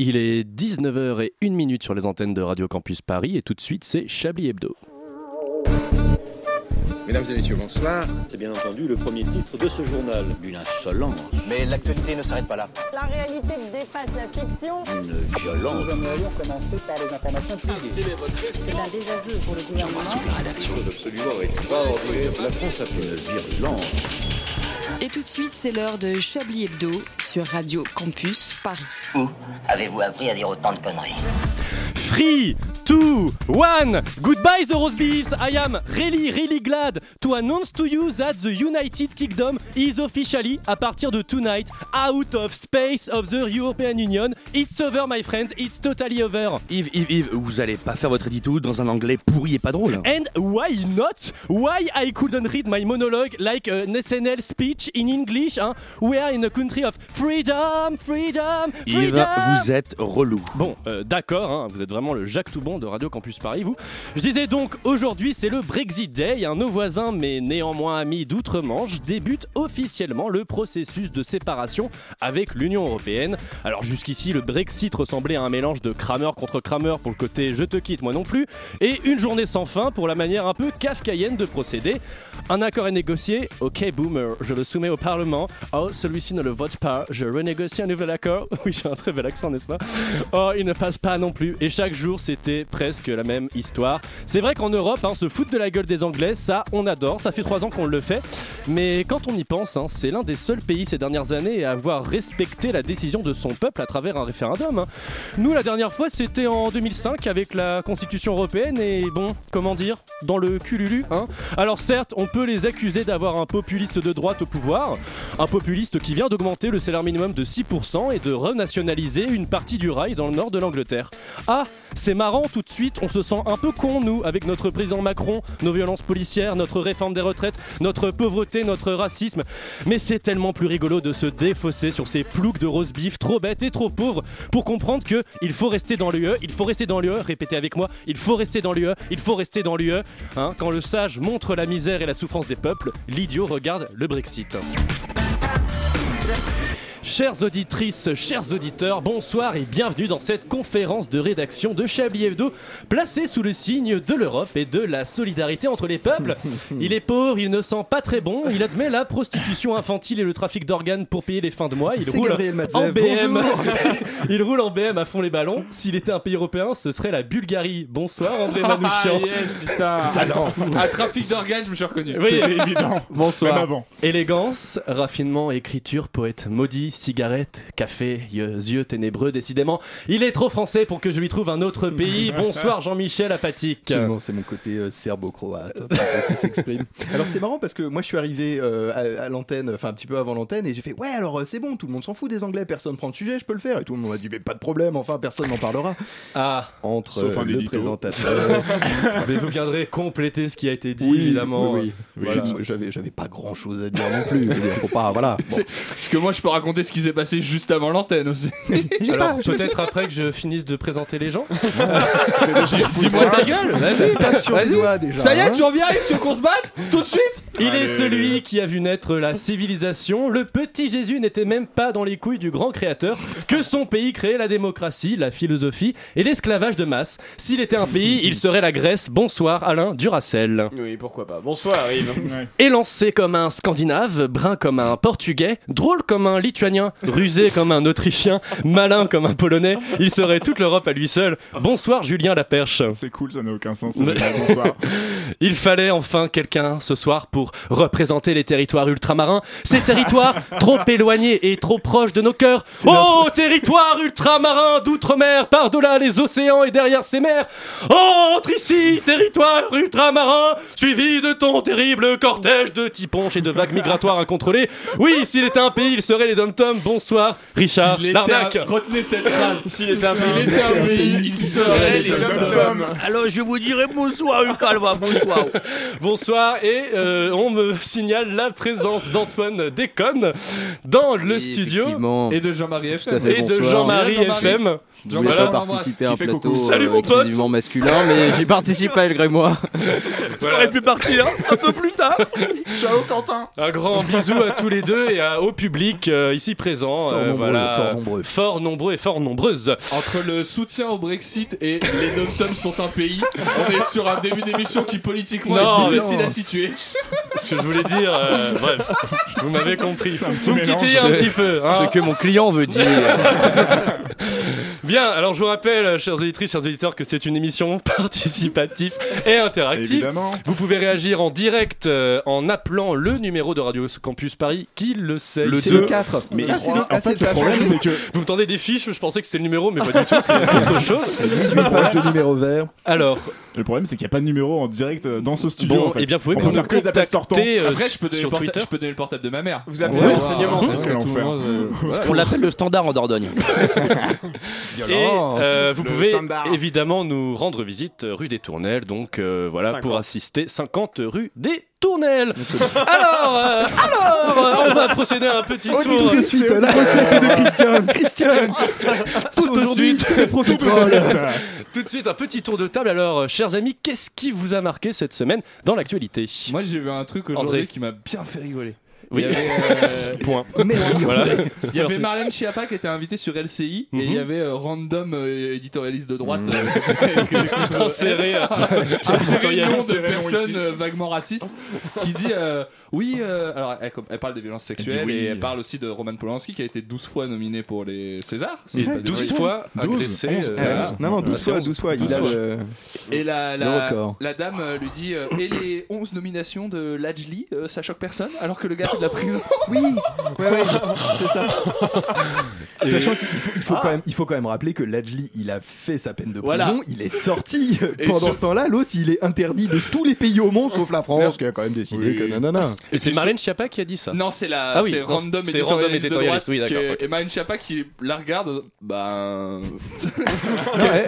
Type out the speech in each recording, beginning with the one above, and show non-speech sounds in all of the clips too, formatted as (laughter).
Il est 19h01 minute sur les antennes de Radio Campus Paris et tout de suite c'est Chablis Hebdo. Mesdames et messieurs, bonsoir. C'est bien entendu le premier titre de ce journal. Une insolence. Mais l'actualité ne s'arrête pas là. La réalité dépasse la fiction. Une violence. Nous aimerions commencer par les informations privées. C'est un désaveu pour le gouvernement. toute la rédaction. Absolument extraordinaire. La France a fait une virulence. Et tout de suite, c'est l'heure de Chablis Hebdo sur Radio Campus Paris. Où avez-vous appris à dire autant de conneries 3, 2, 1 Goodbye the roast beefs I am really really glad to announce to you that the United Kingdom is officially, à partir de tonight, out of space of the European Union. It's over my friends, it's totally over. Yves, Yves, Yves, vous allez pas faire votre édito dans un anglais pourri et pas drôle And why not? Why I couldn't read my monologue like an SNL speech? In English? Hein? We are in a country of freedom, freedom, freedom. Yves, vous êtes relou. Bon, euh, d'accord, hein, vous êtes vraiment le Jacques Toubon de Radio Campus Paris, vous. Je disais donc, aujourd'hui c'est le Brexit Day, un nos voisins mais néanmoins amis d'outre-Manche débute officiellement le processus de séparation avec l'Union Européenne. Alors jusqu'ici le Brexit ressemblait à un mélange de Kramer contre Kramer pour le côté je te quitte moi non plus, et une journée sans fin pour la manière un peu kafkaïenne de procéder. Un accord est négocié, ok boomer, je le soumets au Parlement. Oh, celui-ci ne le vote pas, je renégocie un nouvel accord. (laughs) Oui, j'ai un très bel accent, n'est-ce pas? Oh, il ne passe pas non plus. Et chaque jour, c'était presque la même histoire. C'est vrai qu'en Europe, hein, se foutre de la gueule des Anglais, ça, on adore. Ça fait trois ans qu'on le fait. Mais quand on y pense, hein, c'est l'un des seuls pays ces dernières années à avoir respecté la décision de son peuple à travers un référendum. hein. Nous, la dernière fois, c'était en 2005 avec la Constitution européenne et bon, comment dire, dans le cululu. Hein. Alors certes, on peut les accuser d'avoir un populiste de droite au pouvoir, un populiste qui vient d'augmenter le salaire minimum de 6% et de renationaliser une partie du rail dans le nord de l'Angleterre. Ah, c'est marrant tout de suite, on se sent un peu con nous avec notre président Macron, nos violences policières, notre réforme des retraites, notre pauvreté, notre racisme. Mais c'est tellement plus rigolo de se défausser sur ces ploucs de roast beef trop bêtes et trop pauvres pour comprendre que il faut rester dans l'UE, il faut rester dans l'UE, répétez avec moi, il faut rester dans l'UE, il faut rester dans l'UE. Hein, quand le sage montre la misère et la souffrance des peuples, l'idiot regarde le Brexit. Então. Chères auditrices, chers auditeurs, bonsoir et bienvenue dans cette conférence de rédaction de Chablis Hebdo, placée sous le signe de l'Europe et de la solidarité entre les peuples. (laughs) Il est pauvre, il ne sent pas très bon, il admet la prostitution infantile et le trafic d'organes pour payer les fins de mois. Il roule en BM. (laughs) il roule en BM à fond les ballons. S'il était un pays européen, ce serait la Bulgarie. Bonsoir André Manouchian. Ah, yes, putain. (laughs) Un trafic d'organes, je me suis reconnu. Oui. Évident. Bonsoir. Même avant. Élégance, raffinement, écriture, poète maudit, cigarette, café, yeux, ténébreux, décidément. Il est trop français pour que je lui trouve un autre pays. (laughs) Bonsoir Jean-Michel Apatique. C'est mon côté euh, serbo-croate qui s'exprime. (laughs) Alors c'est marrant parce que moi je suis arrivé euh, à, à l'antenne, enfin un petit peu avant l'antenne, et j'ai fait ouais alors euh, c'est bon, tout le monde s'en fout des Anglais, personne prend le sujet, je peux le faire. Et tout le monde m'a dit mais pas de problème, enfin personne n'en parlera. Ah, Entre Sauf euh, le présentateur. (laughs) mais vous viendrez compléter ce qui a été dit, Oui, évidemment. oui. Voilà. J'avais, pas grand chose à dire non plus. Faut pas, voilà. Bon. Parce que moi, je peux raconter ce qui s'est passé juste avant l'antenne aussi. (laughs) Alors peut-être après que je finisse de présenter les gens. (laughs) Dis-moi ta gueule, vas-y. Déjà. Ça y est, hein. tu en viens, Yves, tu veux qu'on se batte Tout de suite Il est celui qui a vu naître la civilisation. Le petit Jésus n'était même pas dans les couilles du grand créateur que son pays créait la démocratie, la philosophie et l'esclavage de masse. S'il était un pays, il serait la Grèce. Bonsoir Alain Duracel. Oui, pourquoi pas. Bonsoir, Yves. Élancé comme un Scandinave, brun comme un Portugais, drôle comme un Lituanien, rusé comme un Autrichien, malin comme un Polonais, il serait toute l'Europe à lui seul. Bonsoir Julien Laperche. C'est cool, ça n'a aucun sens. (laughs) Bonsoir. Il fallait enfin quelqu'un ce soir pour représenter les territoires ultramarins, ces territoires (laughs) trop éloignés et trop proches de nos cœurs. Oh, territoire ultramarin d'outre-mer, par-delà les océans et derrière ces mers. Entre ici, territoire ultramarin, suivi de ton terrible cortège de tiponches et de vagues migratoires incontrôlées. Oui, s'il était un pays, il serait les dom-toms. Bonsoir, Richard Larnac. un- Retenez cette phrase. S'il était un pays, était un pays, il serait les dom-toms. Alors je vous dirai bonsoir, Calva, bonsoir. (laughs) Bonsoir et euh, on me signale la présence d'Antoine Déconne dans le Oui, studio. Et de FM. Jean-Marie. FM. Je voulais Voilà, pas participer à un plateau coucou. Salut, euh, mon pote. exclusivement masculin, mais j'ai participé malgré moi. (laughs) J'aurais pu partir un peu plus tard. Ciao, Quentin. Un grand bisou à tous les deux et à- au public euh, ici présents. Fort euh, nombreux, voilà, fort nombreux. Fort nombreux et fort nombreuses. Entre le soutien au Brexit et les dom sont un pays, on est sur un début d'émission qui politiquement Non, est difficile à situer. Ce que je voulais dire, euh, bref, vous m'avez compris. un petit Vous me un petit peu. hein. Ce que mon client veut dire. (laughs) Bien, alors je vous rappelle, euh, chers auditrices, chers auditeurs, que c'est une émission (laughs) participative et interactive. Évidemment. Vous pouvez réagir en direct euh, en appelant le numéro de Radio Campus Paris, qui le sait. Le C'est deux. le 4. Mais Ah, c'est le- ah, en fait, c'est le problème, c'est que Vous me tendez des fiches, je pensais que c'était le numéro, mais pas du tout, c'est autre (laughs) chose. 18 pages de numéro vert. Alors, Le problème, c'est qu'il n'y a pas de numéro en direct euh, dans ce studio. bon, en fait. et bien vous pouvez On nous peut faire que les appels sortants. contacter euh, Après, je peux, donner sur Twitter. je peux donner le portable de ma mère. Vous avez Ouais. des renseignements Ah, sur quel Tout le monde, euh, (laughs) voilà. On l'appelle le standard en Dordogne. Et euh, vous Le pouvez standard. évidemment nous rendre visite rue des Tournelles, donc euh, voilà 50. pour assister 50 rue des Tournelles. (laughs) alors, euh, alors, on va procéder à un petit tour. tout de suite la recette de Christian. Christian. (laughs) Tout de Aujourd'hui, suite. c'est le protocole. Tout de suite, un petit tour de table. Alors, chers amis, qu'est-ce qui vous a marqué cette semaine dans l'actualité? Moi, j'ai vu un truc André. aujourd'hui qui m'a bien fait rigoler. Oui. Il y avait, euh, (laughs) Point. Merci. Voilà. il y avait. Marlène Schiappa qui était invitée sur LCI Mhm. et il y avait euh, random euh, éditorialiste de droite Mhm. (laughs) Inséré, (laughs) un réunion de Inséré, personnes ici. euh, vaguement racistes qui dit euh, oui euh, alors elle, elle parle des violences sexuelles oui. et elle parle aussi de Roman Polanski qui a été 12 fois nominé pour les Césars Et C'est pas 12 des- fois 12, agressé. 11, euh, 11. Non, non, 12 c'est fois, 11. 12 fois. Il 12 a fois. le. et la, la, la dame lui dit et les 11 nominations de Lajli ça choque personne alors que le gars de la prison (laughs) Oui, ouais, ouais, c'est ça. (laughs) Sachant qu'il faut, il faut quand même, il faut quand même rappeler que Lajli, il a fait sa peine de prison, Voilà. il est sorti. Et (laughs) Pendant sur- ce temps-là, l'autre, il est interdit de tous les pays au monde, sauf la France, qui a quand même décidé Oui. que nanana. Et c'est Et Marlène Schiappa qui a dit ça. non c'est la Ah oui, c'est random c'est random éditorialiste de droite oui, qui d'accord, est- ok. et Marlène Schiappa qui la regarde bah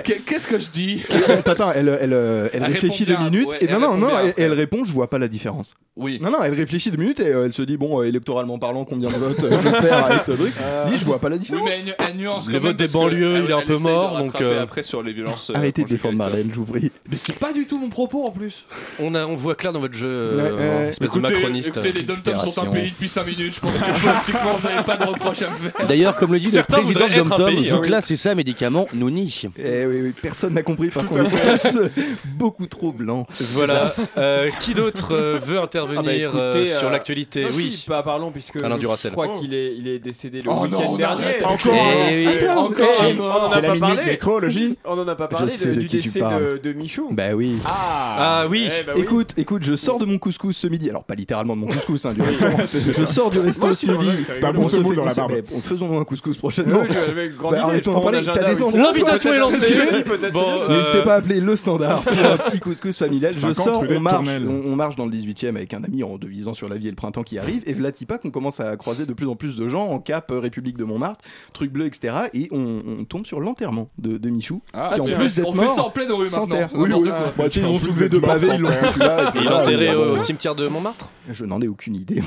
Qu'est- qu'est-ce que je dis? Attends, attends, elle, elle, elle Elle réfléchit deux minutes. ouais, et elle non, non, répond non, elle répond, je vois pas la différence. oui Non, non, elle réfléchit deux minutes et euh, elle se dit, bon, euh, électoralement parlant, combien de votes euh, je faire avec ce truc dit, je vois pas la Oui, différence. mais elle nuance Le vote des banlieues, elle- il est un peu de mort, donc, euh, après sur les violences. euh, Arrêtez de défendre. Marlène, je vous prie. Mais c'est pas du tout mon propos en plus. On, a, on voit clair dans votre jeu, euh, espèce de macroniste. écoutez, les dom-toms sont un pays depuis 5 minutes. Je pense que politiquement, vous n'avez pas de reproche à me faire. D'ailleurs, comme le dit le président un Dom Tom. Zoukla, c'est ça, médicament, Nouni. Eh oui, oui, personne n'a compris parce qu'on est tous euh, beaucoup trop blancs. Voilà. Euh, qui d'autre euh, veut intervenir Ah bah, écoutez, euh, sur euh, l'actualité Non, Oui. pas parlons puisque Alain je Duracell. crois qu'il est, il est décédé le Oh week-end non, dernier. arrête, Encore, Eh oui. Attends, Encore. on en a C'est la pas minute parlé. nécrologie. On en a pas parlé sais de- de du qui tu décès parles. de, de Michou. Bah oui. Ah oui. Eh bah oui. Écoute, écoute, je sors de mon couscous ce midi. Alors pas littéralement de mon couscous, hein, du restaurant. (laughs) je sors du resto ce midi. c'est T'as un rigolo. bon On se semoule fait- dans la barbe. eh, Faisons un couscous prochainement. Oui, avec grande Bah, idée, arrêtons je d'en prends mon parler, t'as agenda des aussi. endroits- L'invitation est lancée. Jeudi, peut-être, Bon, c'est euh, N'hésitez pas à appeler le standard (laughs) pour un petit couscous familial. Je 50 sors, rue des on marche, Tournelles. on, on marche dans le 18 e avec un ami en devisant sur la vie et le printemps qui arrive. Et Vlatipa qu'on commence à croiser de plus en plus de gens en cap euh, République de Montmartre, truc bleu, etc. Et on, on tombe sur l'enterrement de, de Michou. Ah, qui en plus d'être on fait mort, ça en pleine rue sans maintenant. terre. Oui, oui. quoi. Bah, ils ont soulevé deux mort pavés, ils l'ont terre. foutu là. et puis Il est enterré bon, au cimetière de Montmartre? Je n'en ai aucune idée.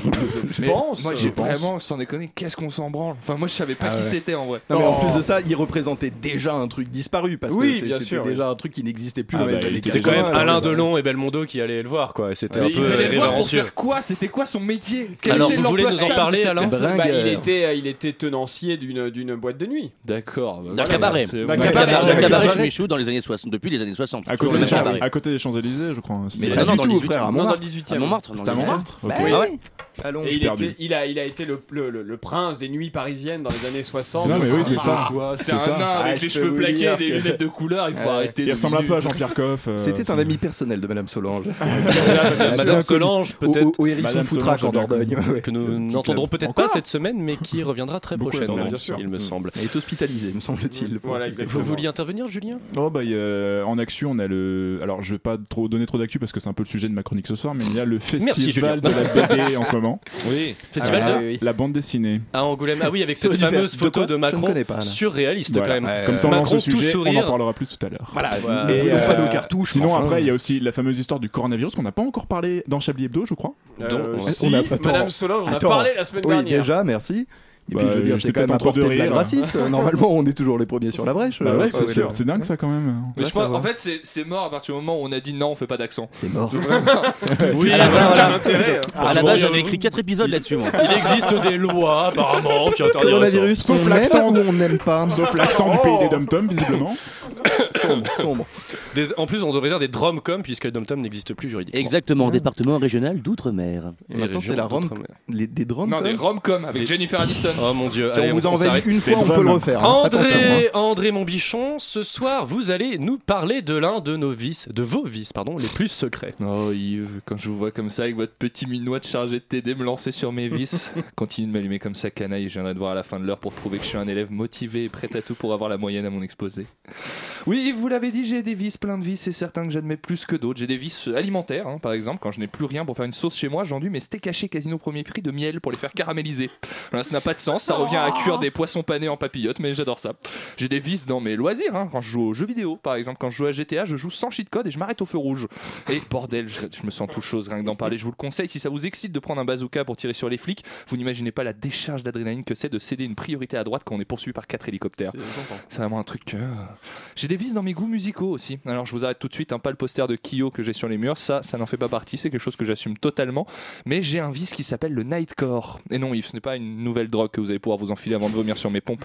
Je Mais pense. Moi, je pense. vraiment, sans déconner, qu'est-ce qu'on s'en branle? Enfin, moi, je savais pas Ah qui ouais. c'était en vrai. Non, mais en Oh. plus de ça, il représentait déjà un truc disparu parce Oui, que c'était oui. déjà un truc qui n'existait plus Ah dans les bah, C'était quand même 80, Alain. Delon et Belmondo qui allaient le voir, quoi. et C'était un Mais peu ils allaient le voir pour faire quoi? C'était quoi son métier? Quel Alors, était vous voulez nous en stable de parler, cette Alain personne Bah, il, Bringueur. était, il était tenancier d'une d'une boîte de nuit. D'accord. bah, D'un voilà. cabaret. C'est- D'un Un cabaret. chez Michou dans les années 60, depuis les années 60. À côté, des même Champs- cabaret. à côté des Champs-Élysées, je crois. C'était- Mais Pas Ah non, du dans tout, le 18e. frère, à Non, dans Montmartre. le 18 À e Montmartre, dans C'était à le 18e. Montmartre Bah Ah ouais Allons. Il, était, il, a, il a été le, le, le- le prince des nuits parisiennes dans les années 60. Non, mais oui, c'est Ah, ça. Quoi C'est un ça. nain Ah, avec je les cheveux plaqués et des que- lunettes de couleur. Il faut Ouais. arrêter. Il ressemble un peu à. Jean-Pierre Coff. euh, C'était un ami personnel de Madame Solange. (laughs) (laughs) Madame Solange, peut-être. au Hérisson Foutraque en Dordogne. que nous (laughs) n'entendrons club. peut-être pas cette semaine, mais qui reviendra très prochainement, il me semble. Elle est hospitalisée, me semble-t-il. exactement. Vous vouliez intervenir, Julien? Oh bah il y a- en action on a le alors je vais pas trop donner trop d'actu parce que c'est un peu le sujet de ma chronique ce soir mais il y a le festival de la BD en ce moment Oui. Festival Ah, de oui, oui. la bande dessinée à Angoulême. Ah oui, avec cette fameuse de photo de Macron, pas, surréaliste Voilà. quand même. Comme ça on Macron lance le tout sujet on en parlera plus tout à l'heure Voilà, Voilà. ne Et, brûlons pas euh, nos cartouches. sinon enfin. après il y a aussi la fameuse histoire du coronavirus qu'on n'a pas encore parlé dans Chablis Hebdo je crois Euh, Donc, si, on a pas- Madame. Solange, on a parlé la semaine Oui, dernière. déjà, merci. Et puis je veux dire, c'est quand même apporter de blagues racistes. (laughs) Normalement, on est toujours les premiers sur la brèche. Bah euh, ouais, c'est- ouais, dingue ça quand même. Mais Là, je ça pense, va. en fait, c'est- c'est mort à partir du moment où on a dit non, on fait pas d'accent. C'est mort. (laughs) Oui, À la base, aucun voilà. intérêt. À la base, j'avais écrit 4 épisodes là-dessus, moi. (laughs) Il existe des lois, apparemment, qui interdisent Coronavirus, Sauf on aime l'accent. on n'aime pas Sauf l'accent du pays des dom-toms, visiblement. (coughs) Sombre, sombre. Des- en plus, on devrait dire des dromcoms puisque les dom-toms n'existent plus juridiquement. Exactement, département régional d'outre-mer. Et maintenant, c'est la rom... les, des drums Non, des rom-com avec Jennifer Aniston. Oh mon dieu. Si Allez, on vous on en valide s'arrête. une fois, on peut le refaire. hein. André, hein. André Montbichon, ce soir, vous allez nous parler de l'un de nos vices, de vos vices, pardon, les plus secrets. Oh Yves, quand je vous vois comme ça avec votre petit minois de chargé de TD me lancer sur mes vis, (laughs) continue de m'allumer comme ça canaille, je viendrai te voir à la fin de l'heure pour prouver que je suis un élève motivé et prêt à tout pour avoir la moyenne à mon exposé. Oui, Yves, vous l'avez dit, j'ai des vices, plein de vices, c'est certain que j'admets plus que d'autres. J'ai des vices alimentaires, hein, par exemple, quand je n'ai plus rien pour faire une sauce chez moi, j'enduis mes steaks hachés casino premier prix de miel pour les faire caraméliser. Voilà, ça n'a pas de sens, ça revient à cuire des poissons panés en papillote, mais j'adore ça. J'ai des vices dans mes loisirs, hein, quand je joue aux jeux vidéo, par exemple, quand je joue à GTA, je joue sans cheat code et je m'arrête au feu rouge. Et bordel, je, je me sens tout chose rien que d'en parler. Je vous le conseille, si ça vous excite de prendre un bazooka pour tirer sur les flics, vous n'imaginez pas la décharge d'adrénaline que c'est de céder une priorité à droite quand on est poursuivi par quatre hélicoptères. C'est vraiment un truc que. J'ai des vices dans mes goûts musicaux aussi. Alors je vous arrête tout de suite, hein, pas le poster de Kyo que j'ai sur les murs, ça, ça n'en fait pas partie, c'est quelque chose que j'assume totalement. Mais j'ai un vice qui s'appelle le nightcore. Et non, Yves, ce n'est pas une nouvelle drogue que vous allez pouvoir vous enfiler avant de vomir sur mes pompes.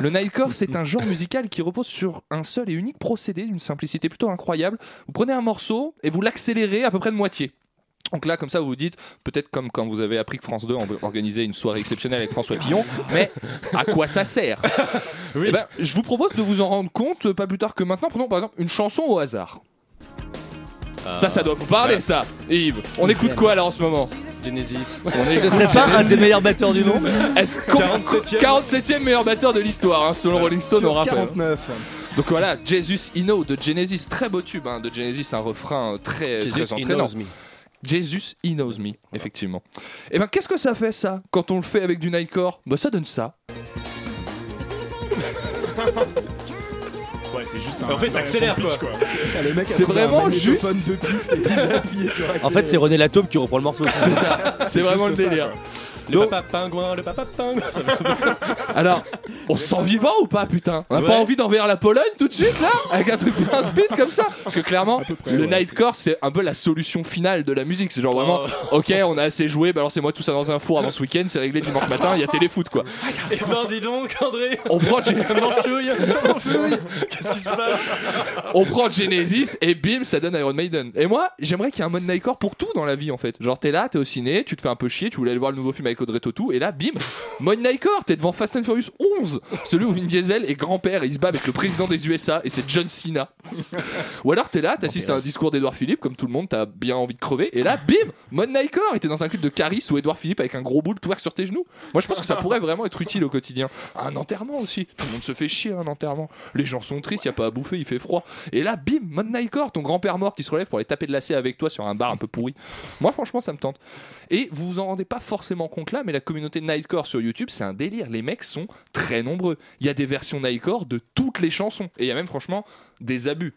Le nightcore, c'est un genre musical qui repose sur un seul et unique procédé, d'une simplicité plutôt incroyable. Vous prenez un morceau et vous l'accélérez à peu près de moitié. Donc là, comme ça, vous vous dites, peut-être comme quand vous avez appris que France 2 organisait une soirée exceptionnelle avec François Fillon, mais à quoi ça sert? (laughs) Eh ben, Je vous propose de vous en rendre compte euh, pas plus tard que maintenant. Prenons par exemple une chanson au hasard. Ça, ça doit vous parler, ouais. ça, Yves. On écoute quoi là en ce moment? Genesis. On Ce écoute serait pas un des meilleurs batteurs du monde Est-ce qu'on- 47e. 47e meilleur batteur de l'histoire, hein, selon Rolling Stone au Sur rap. 49. Donc voilà, Jesus He Know de Genesis, très beau tube hein, de Genesis, un refrain euh, très, Jesus, très he entraînant. knows me. Jesus He Knows Me, effectivement. Et ben qu'est-ce que ça fait ça quand on le fait avec du Nightcore Bah ça donne ça. (laughs) Ouais, c'est juste En fait, t'accélères, quoi. Ah, le mec a C'est vraiment de piste et sur En fait, c'est René Lataupe qui reprend le morceau. C'est ça, c'est vraiment le juste ça, délire. Le Donc- papa pingouin, le papa pingouin. Ça. (laughs) Alors, on se sent vivant ou pas putain On a Ouais. pas envie d'envers la Pologne tout de suite là Avec un truc bien speed comme ça Parce que clairement, près, le ouais. Nightcore c'est un peu la solution finale de la musique. C'est genre vraiment, ok, on a assez joué, balancez-moi tout ça dans un four avant ce week-end, c'est réglé dimanche matin, il y a téléfoot quoi. Eh ben, dis donc, André. On prend. (laughs) Qu'est-ce qui se passe on prend Genesis et bim, ça donne Iron Maiden. Et moi, j'aimerais qu'il y ait un mode Nightcore pour tout dans la vie en fait. Genre t'es là, t'es au ciné, tu te fais un peu chier, tu voulais aller voir le nouveau film avec Audrey Tautou, et là, bim, mode Nightcore, t'es devant Fast and Furious 11, celui où Vin Diesel est grand-père et il se bat avec le président des USA et c'est John Cena. Ou alors t'es là, t'assistes à un discours d'Edouard Philippe, comme tout le monde, t'as bien envie de crever, et là, bim, Nightcore, et t'es dans un clip de Caris où Edouard Philippe avec un gros boule twerk sur tes genoux. Moi je pense que ça pourrait vraiment être utile au quotidien. Un enterrement aussi, tout le monde se fait chier à un enterrement. Les gens sont tristes, y a pas à bouffer, il fait froid. Et là, bim, mode Nightcore, ton grand-père mort qui se relève pour aller taper de lacet avec toi sur un bar un peu pourri. Moi franchement ça me tente. Et vous vous en rendez pas forcément compte là, mais la communauté Nightcore sur YouTube, c'est un délire. Les mecs sont très nombreux. Il y a des versions Nightcore de toutes les chansons. Et il y a même franchement des abus.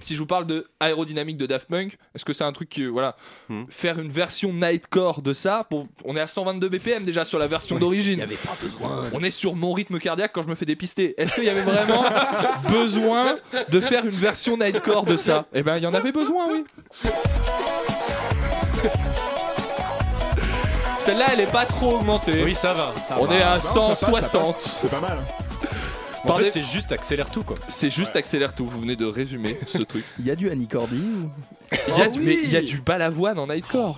Si je vous parle de aérodynamique de Daft Punk, est-ce que c'est un truc que voilà, Hmm. faire une version Nightcore de ça pour on est à 122 BPM déjà sur la version d'origine. avait pas besoin. On est sur mon rythme cardiaque quand je me fais dépister. Est-ce qu'il y avait vraiment (laughs) besoin de faire une version Nightcore de ça? Eh ben, il y en avait besoin, oui. Celle-là, elle est pas trop augmentée. Oui, ça va. On est à Non, ça passe, ça 160. passe. C'est pas mal. En Par fait, des- c'est juste accélère tout, quoi. C'est juste accélère tout. Vous venez de résumer ce truc. (laughs) Il y a du Annie Cordy ou- Il y a Oh du, oui. mais il y a du Balavoine en Nightcore.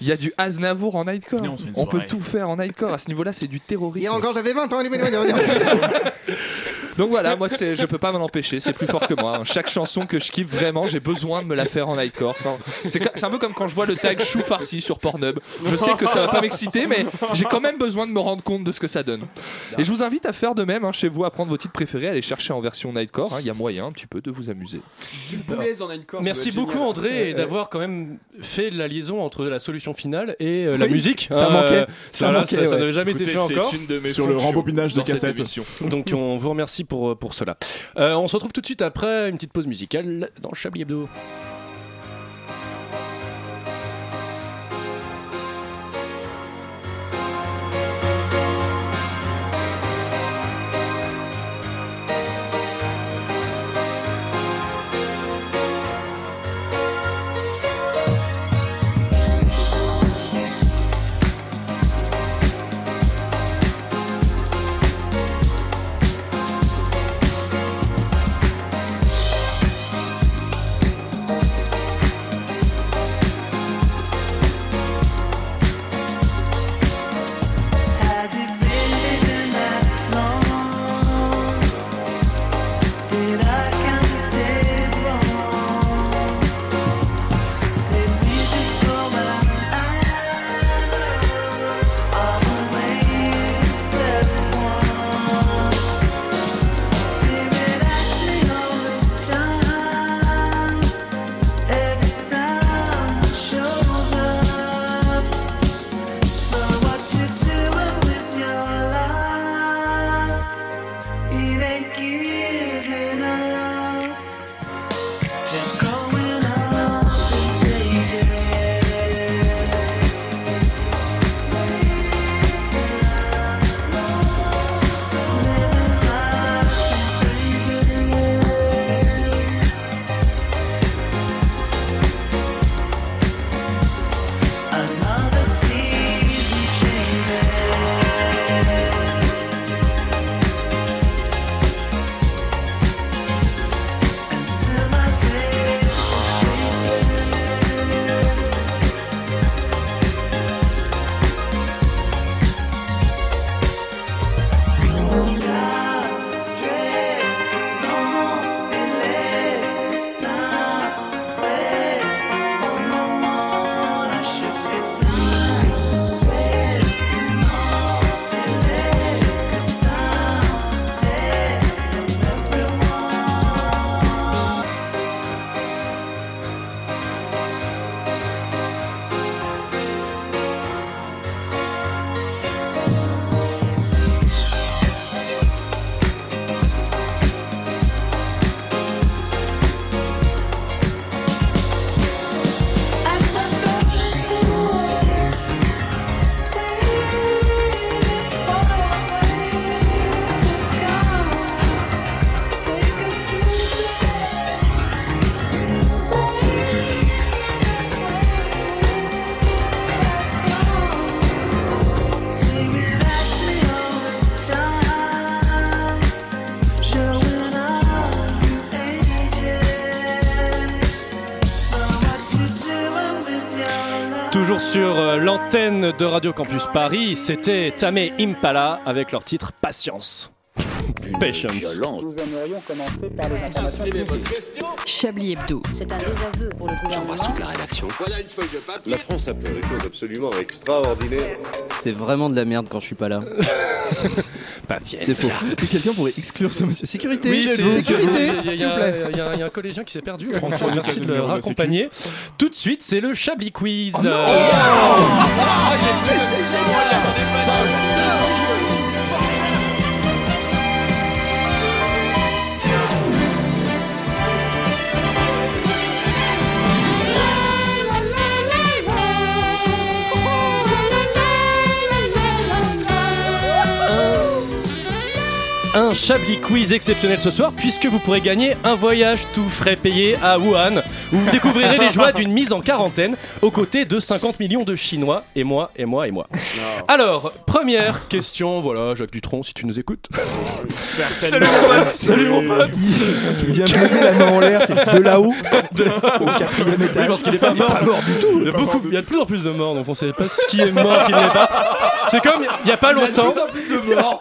Il y a du Aznavour en Nightcore. Venez, on se fait une On peut soirée. tout faire en Nightcore. À ce niveau-là, c'est du terrorisme. j'avais 20 ans. (laughs) (laughs) Donc voilà, moi c'est, je peux pas m'en empêcher, c'est plus fort que moi. hein. Chaque chanson que je kiffe vraiment, j'ai besoin de me la faire en Nightcore. Quand- C'est, un peu comme quand je vois le tag chou farci sur Pornhub. Je sais que ça va pas m'exciter, mais j'ai quand même besoin de me rendre compte de ce que ça donne. Et je vous invite à faire de même hein, chez vous, à prendre vos titres préférés, à les chercher en version Nightcore. hein. Il y a moyen un petit peu de vous amuser. Du boulet en Nightcore. Merci beaucoup génial. André d'avoir quand même fait la liaison entre la solution finale et euh, la Oui, music. ça Euh, manquait, ça voilà, manquait, ça, ça ouais. n'avait jamais été fait encore. une de mes Sur le rembobinage de cassettes. Donc on vous remercie pour, pour cela. Euh, on se retrouve tout de suite après une petite pause musicale dans Chablis Hebdo. L'antenne de Radio Campus Paris. C'était Tamé Impala avec leur titre Patience. Patience. Nous aimerions commencer par les informations publiques. Chablis Hebdo. C'est un désaveu pour le gouvernement. la rédaction. Voilà une feuille de papier. La France a fait des choses absolument extraordinaires. C'est vraiment de la merde quand je suis pas là. (laughs) C'est faux. Est-ce que quelqu'un pourrait exclure ce monsieur Sécurité Oui, c'est Sécurité Il y, a- il y S'il vous a- plaît. il y a il y a un collégien qui s'est perdu. Merci de le raccompagner. Tout de suite, c'est le Chablis Quiz. Oh Euh, un Chablis Quiz exceptionnel ce soir puisque vous pourrez gagner un voyage tout frais payé à Wuhan où vous découvrirez les joies d'une mise en quarantaine aux côtés de 50 millions de Chinois et moi et moi et moi. Alors, première question, voilà Jacques Dutronc si tu nous écoutes. Salut mon pote Salut mon pote Il vient de lever la main en l'air, c'est de là-haut, De- au quatrième Oui, étage. parce qu'il est pas mort. pas mort du tout. Il y, a beaucoup, il y a de plus en plus de morts, donc on sait pas ce qui est mort, qui n'est pas. C'est comme il y a pas longtemps.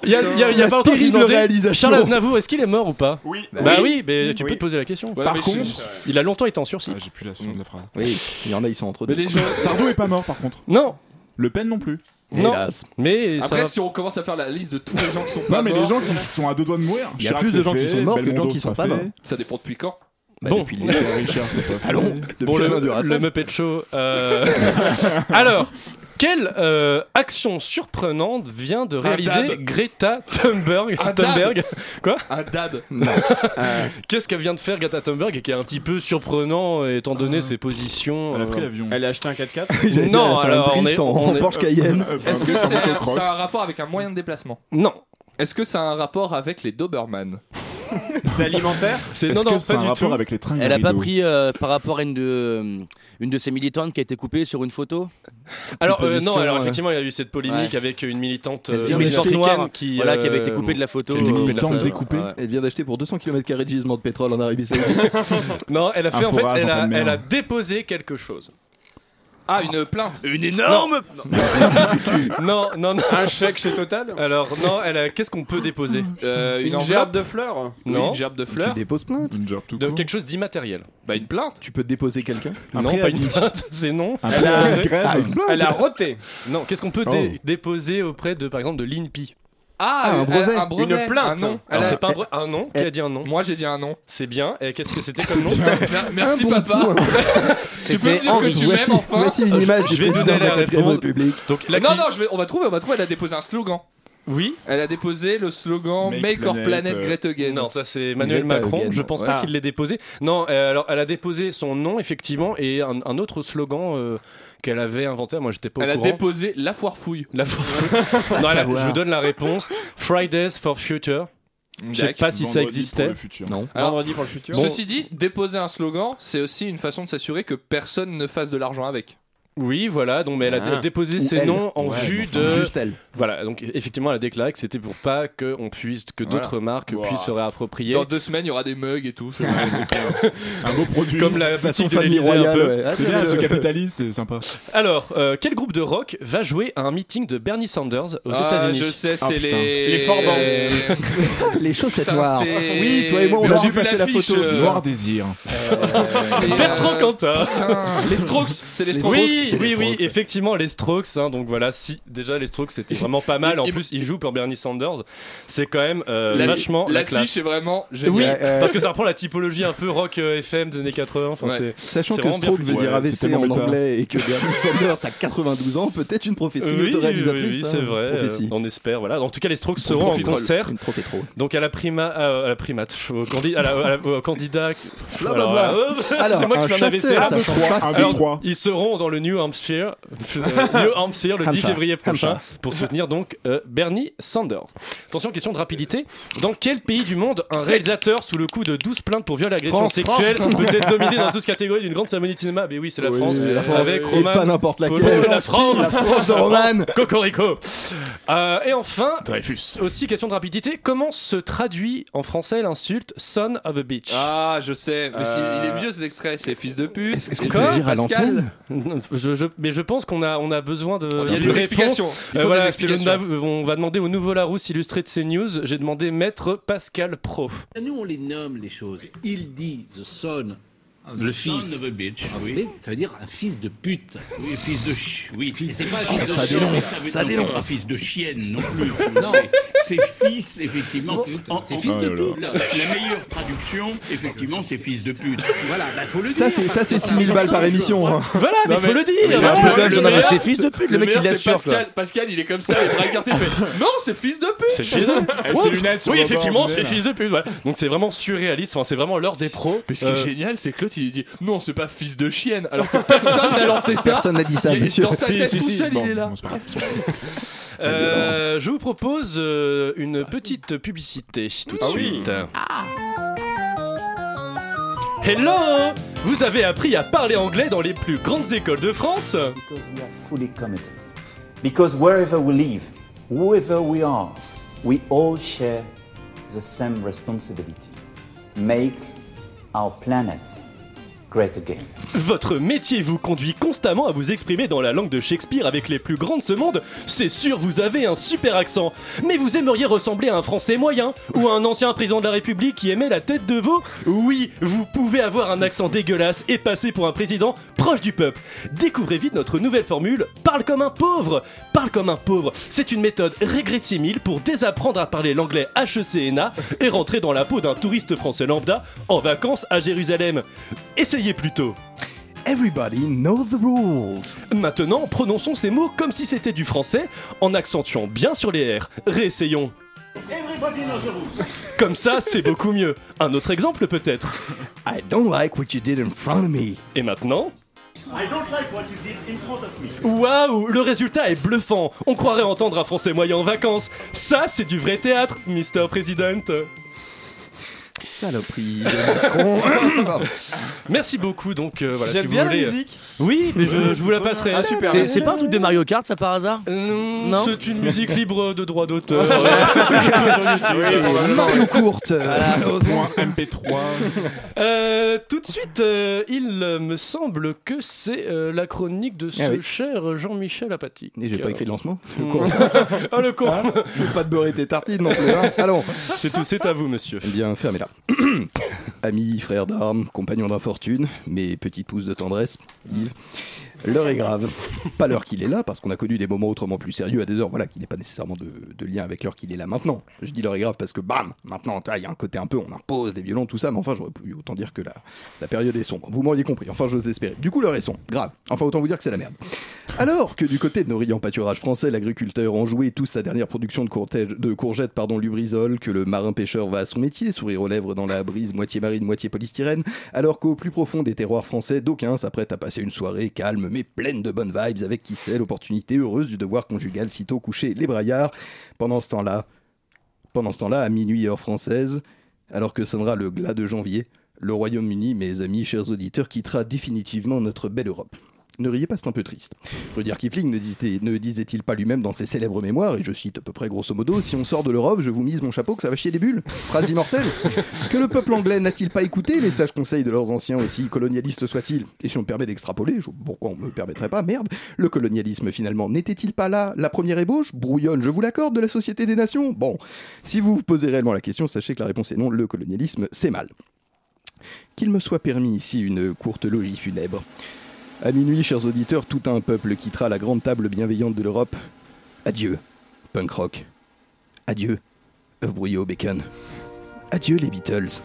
Il y a, il y a- il y a pas longtemps, je me Terrible Charles Aznavour, est-ce qu'il est mort ou pas? Oui. Bah oui, mais tu Oui. peux te poser la question. Ouais, Par contre- Il a longtemps été en sursis. Ah, j'ai plus la suite de la phrase. Oui, il y en a, ils sont entre Mais deux. les gens. (laughs) Sardou est pas mort par contre. Non, Le Pen non plus. non. Hélas. Mais Après, va- si on commence à faire la liste de tous les gens qui sont pas Non, mais morts, les gens qui sont à deux doigts de mourir. Il y a Chirac, plus de gens qui sont morts que de gens qui sont pas morts. ça dépend depuis quand. Bah, Bon. Richard, c'est pas. Allons, depuis Bon, la le, le Muppet Show. euh, (laughs) (laughs) Alors, quelle euh, action surprenante vient de réaliser. Greta Thunberg? Un dab. Thunberg? Quoi? Un dab. (laughs) Qu'est-ce qu'elle vient de faire Greta Thunberg et qui est un petit peu surprenant euh, étant donné ses positions Elle a euh, pris l'avion. Elle a acheté un 4x4 J'allais dire, Non, elle a fait un alors, on drift est- en, Porsche Cayenne. Est-ce que c'est un, motocross. ça a un rapport avec un moyen de déplacement? Non, Est-ce que ça a un rapport avec les Doberman? (laughs) C'est alimentaire c'est non non pas un du rapport tout. avec les trains Elle a pas pris euh, par rapport à une de, euh, une de ses militantes qui a été coupée sur une photo Alors euh, position, non, alors euh, effectivement il y a eu cette polémique Ouais. avec une militante, euh, Une militante noire qui, voilà, qui avait été coupée de la photo. qui coupée de la découpée. Ouais. Elle vient d'acheter pour 200 km de gisement de pétrole en Arabie Saoudite. (laughs) Non, elle a fait Un en fait, a, elle a déposé quelque chose. Ah, une plainte. Une énorme Non, non, non. Un chèque chez Total Alors non, elle a. Qu'est-ce qu'on peut déposer Euh, Une, une, enveloppe gerbe de fleurs Non. Une gerbe de tu fleurs. déposes plainte. Une job tout De court. quelque chose d'immatériel. Bah, une plainte. Tu peux déposer quelqu'un. Un non, pas une plainte, (laughs) c'est non. Elle a- Ah, grève. une plainte Elle a roté Non, qu'est-ce qu'on peut Oh. dé- déposer auprès de, par exemple, de l'INPI? Ah, Ah, un euh, brevet. Un brevet. Une plainte. Un nom. Alors c'est pas un, vrai- un nom. Qui a dit un nom Moi, j'ai dit un nom. C'est bien. Et qu'est-ce que c'était comme nom (laughs) Mer- Merci, bon papa. (laughs) Tu peux me dire que tu Voici, m'aimes enfin voici une image Je du vais donner la la 4ème réponse. République. Donc Non, non, je vais, on va trouver, on va trouver. Elle a déposé un slogan. Oui. Elle a déposé le slogan Make Make, Our Planet, Planet euh, Great Again. Non, ça c'est Emmanuel Greta Macron. again. Je pense pas Ah. qu'il l'ait déposé. Non, euh, alors elle a déposé son nom effectivement et un, un autre slogan euh, qu'elle avait inventé. Moi, j'étais pas Elle au a courant. déposé la foire fouille. La (laughs) non, elle a- je vous donne la réponse. Fridays for Future. Je sais pas si ça Vendredi existait. pour le futur. Non. Alors, Vendredi pour le futur. Ceci dit, déposer un slogan, c'est aussi une façon de s'assurer que personne ne fasse de l'argent avec. Oui, voilà. Donc, mais elle a Ah. déposé Ou ses elle. noms en Ouais, vue mais de. Juste elle. Voilà. Donc effectivement, elle a déclaré que c'était pour pas que on puisse que Voilà. d'autres marques Wow. puissent se réapproprier. Dans deux semaines, il y aura des mugs et tout. c'est- (laughs) Un beau produit. Comme la Façon boutique de famille l'Élysée un royale. peu. ouais. Ah, C'est bien, elle se capitalise, c'est sympa. Alors, euh, quel groupe de rock va jouer à un meeting de Bernie Sanders aux Ah, États-Unis je sais, c'est putain. les. Les Forbans. (laughs) Les chaussettes noires. Oui, toi et moi, on a j'ai vu passer la photo. euh, Noir désir. C'est, Bertrand euh, Cantat. putain, Les Strokes, c'est les Strokes. Oui, oui, oui, Strokes. effectivement, les Strokes. hein, donc voilà, si déjà les Strokes c'était (laughs) vraiment pas mal. En Et- plus, ils jouent pour Bernie Sanders. C'est quand même euh, La- vachement la L'affiche classe. est vraiment Oui, géniale. Ouais, euh, parce que ça reprend la typologie un peu rock euh, FM des années 80. Enfin, Ouais. c'est- Sachant que Stroke veut dire Ouais, AVC tellement en méta. anglais et que Bernie Sanders a 92 ans, peut-être une prophétie Oui, oui, autoréalisatrice. oui, hein, c'est vrai. euh, on espère. Voilà. En tout cas, les Strokes seront en concert. Donc à la prima, à la primate, au, la- la- candidat. Blablabla. Euh, (laughs) c'est moi qui fais un AVC. Ils seront dans le New Hampshire, euh, New Hampshire le 10 Hampshire. février prochain pour soutenir donc euh, Bernie Sanders. Attention, question de rapidité. Dans quel pays du monde un réalisateur sous le coup de 12 plaintes pour viol et agression France, sexuelle France. (laughs) peut être nominé dans toutes catégories d'une grande cérémonie de cinéma? Ben oui, c'est la Oui, France. la France. Avec Et Roman. pas n'importe laquelle. Polo, la France. la France de Roman. (laughs) Cocorico. Euh, et enfin, Dreyfus. aussi question de rapidité. Comment se traduit en français l'insulte son of a bitch? Ah, je sais, mais Euh, il est vieux cet extrait, c'est fils de pute. Est-ce qu'on peut dire à Pascal. l'antenne? Je, je- mais je pense qu'on a, on a besoin de. Il y a des explications. Euh, voilà, des le explications. nav- on va demander au nouveau Larousse illustré de CNews. J'ai demandé maître Pascal Pro. Nous, on les nomme les choses. Il dit the son. Le fils. of a bitch, oui. Mais ça veut dire un fils de pute. Oui, fils de ch... Oui, et c'est pas un fils de Ça chien, dénonce, ça veut- ça non, c'est dénonce. pas un fils de chienne non plus. Non. Mais C'est fils, effectivement. En- en- C'est fils de pute. La, la meilleure traduction, effectivement, c'est fils de pute. Voilà, bah faut le Ça, dire. c'est ça, c'est que 6000 balles par émission. hein. Voilà, mais il faut le dire. mais voilà. comme Le meilleur, ses fils de pute, le mec il c'est l'assure Pascal, Pascal, il est comme ça, il braque il fait Non, c'est fils de pute C'est chez eux. Oui, effectivement, c'est fils de pute. Donc c'est vraiment surréaliste. Enfin, c'est vraiment l'heure des pros. Mais ce qui Euh, est génial, c'est que l'autre il dit Non, c'est pas fils de chienne, alors que personne n'a lancé ça. Personne n'a dit ça, sûr. Dans sa tête si, tout si, seul, Bon, il est là. Euh, je vous propose euh, une petite publicité tout de Ah oui. suite. Hello Vous avez appris à parler anglais dans les plus grandes écoles de France? Because we are fully committed. Because wherever we live, whoever we are, we all share the same responsibility. Make our planet great again. Votre métier vous conduit constamment à vous exprimer dans la langue de Shakespeare avec les plus grands de ce monde. C'est sûr, vous avez un super accent. Mais vous aimeriez ressembler à un Français moyen ou à un ancien président de la République qui aimait la tête de veau? Oui, vous pouvez avoir un accent dégueulasse et passer pour un président proche du peuple. Découvrez vite notre nouvelle formule Parle comme un pauvre Parle comme un pauvre, c'est une méthode régressimile pour désapprendre à parler l'anglais HECNA et rentrer dans la peau d'un touriste français lambda en vacances à Jérusalem. Essayez plutôt. Everybody knows the rules. Maintenant, prononçons ces mots comme si c'était du français, en accentuant bien sur les R. Réessayons. Everybody knows the rules. Comme ça, c'est beaucoup mieux. Un autre exemple peut-être. I don't like what you did in front of me. Et maintenant? I don't like what you did in front of me. Waouh, le résultat est bluffant. On croirait entendre un français moyen en vacances. Ça, c'est du vrai théâtre, Mr. President. Saloperie de (laughs) Macron. Merci beaucoup. Donc euh, voilà, J'aime si vous bien la voulez. musique. Oui, mais je, je vous la passerai. Ah, super. C'est- c'est pas un truc de Mario Kart, ça par hasard? Euh, Non. C'est une musique libre de droit d'auteur. (laughs) C'est (laughs) Mario Courte. Malheureusement. MP3. Euh, tout de suite, euh, il euh, me semble que c'est euh, la chronique de ce Ah oui. cher Jean-Michel Apathy. Et j'ai pas écrit le lancement. Le Hmm. con. Ah le con Je veux pas de beurrer tes tartines non plus. hein. Allons. C'est tout, c'est à vous, monsieur. Eh bien, (coughs) Amis, frères d'armes, compagnons d'infortune, mes petites pousses de tendresse, Yves. L'heure est grave. Pas l'heure qu'il est là, parce qu'on a connu des moments autrement plus sérieux à des heures, voilà, qui n'est pas nécessairement de, lien avec l'heure qu'il est là maintenant. Je dis l'heure est grave parce que, bam, maintenant, il y a un côté un peu, on impose des violons, tout ça, mais enfin, j'aurais pu autant dire que la, période est sombre. Vous m'auriez compris, enfin, j'ose espérer. Du coup, l'heure est sombre, grave. Enfin, autant vous dire que c'est la merde. Alors que du côté de nos riants pâturages français, l'agriculteur enjoué tous sa dernière production de, courgettes, pardon, lubrizol, que le marin pêcheur va à son métier, sourire aux lèvres dans la brise moitié marine, moitié polystyrène, alors qu'au plus profond des terroirs français, d'aucuns s'apprêtent à passer une soirée calme mais pleine de bonnes vibes avec qui sait l'opportunité heureuse du devoir conjugal sitôt couché les braillards. Pendant ce temps-là, pendant ce temps-là, à minuit heure française, alors que sonnera le glas de janvier, le Royaume-Uni, mes amis, chers auditeurs, quittera définitivement notre belle Europe. Ne riez pas, c'est un peu triste. Rudyard Kipling ne disait- ne disait-il pas lui-même dans ses célèbres mémoires, et je cite à peu près grosso modo, si on sort de l'Europe, je vous mise mon chapeau que ça va chier des bulles Phrase immortelle. Que le peuple anglais n'a-t-il pas écouté les sages conseils de leurs anciens, aussi colonialistes soient-ils? Et si on me permet d'extrapoler, pourquoi on me permettrait pas, merde, le colonialisme finalement, n'était-il pas là la première ébauche? Brouillonne, je vous l'accorde, de la Société des Nations? Bon, si vous vous posez réellement la question, sachez que la réponse est non, le colonialisme, c'est mal. Qu'il me soit permis ici une courte logie funèbre. À minuit, chers auditeurs, tout un peuple quittera la grande table bienveillante de l'Europe. Adieu, punk rock. Adieu, œuf brouillé bacon. Adieu les Beatles.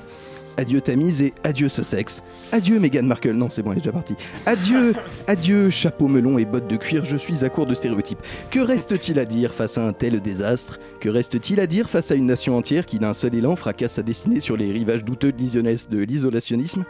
Adieu Tamise et adieu Sussex. Adieu Meghan Markle. Non, c'est bon, elle est déjà partie. Adieu, adieu chapeau melon et bottes de cuir. Je suis à court de stéréotypes. Que reste-t-il à dire face à un tel désastre? Que reste-t-il à dire face à une nation entière qui d'un seul élan fracasse sa destinée sur les rivages douteux de l'isolationnisme?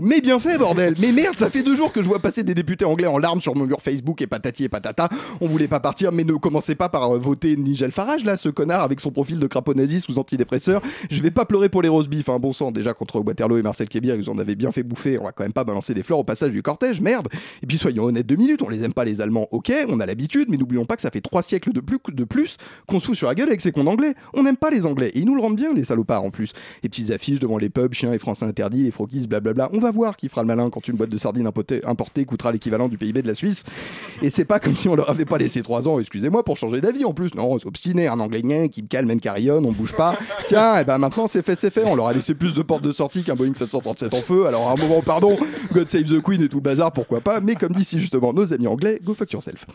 Mais bien fait, bordel Mais merde, ça fait deux jours que je vois passer des députés anglais en larmes sur mon mur Facebook et patati et patata. On voulait pas partir, mais ne commencez pas par euh, voter Nigel Farage, là, ce connard avec son profil de crapaud nazi sous antidépresseur. Je vais pas pleurer pour les roast beef, hein, bon sang. Déjà, contre Waterloo et Marcel Kébir, ils en avaient bien fait bouffer. On va quand même pas balancer des fleurs au passage du cortège, merde Et puis soyons honnêtes deux minutes, on les aime pas les Allemands, ok, on a l'habitude, mais n'oublions pas que ça fait trois siècles de plus, qu'on se fout sur la gueule avec ces cons d'anglais. On n'aime pas les anglais, et ils nous le rendent bien, les salopards en plus. Les petites affiches devant les pubs, chiens et français interdits, les froquis, blablabla. Va voir qui fera le malin quand une boîte de sardines importée, coûtera l'équivalent du PIB de la Suisse. Et c'est pas comme si on leur avait pas laissé trois ans, excusez-moi, pour changer d'avis en plus. Non, on s'obstinait, un anglais qui me calme, même carillonne, on bouge pas. Tiens, et ben maintenant c'est fait, c'est fait. On leur a laissé plus de portes de sortie qu'un Boeing 737 en feu. Alors à un moment, pardon, God save the Queen et tout le bazar, pourquoi pas. Mais comme dit si justement nos amis anglais, go fuck yourself.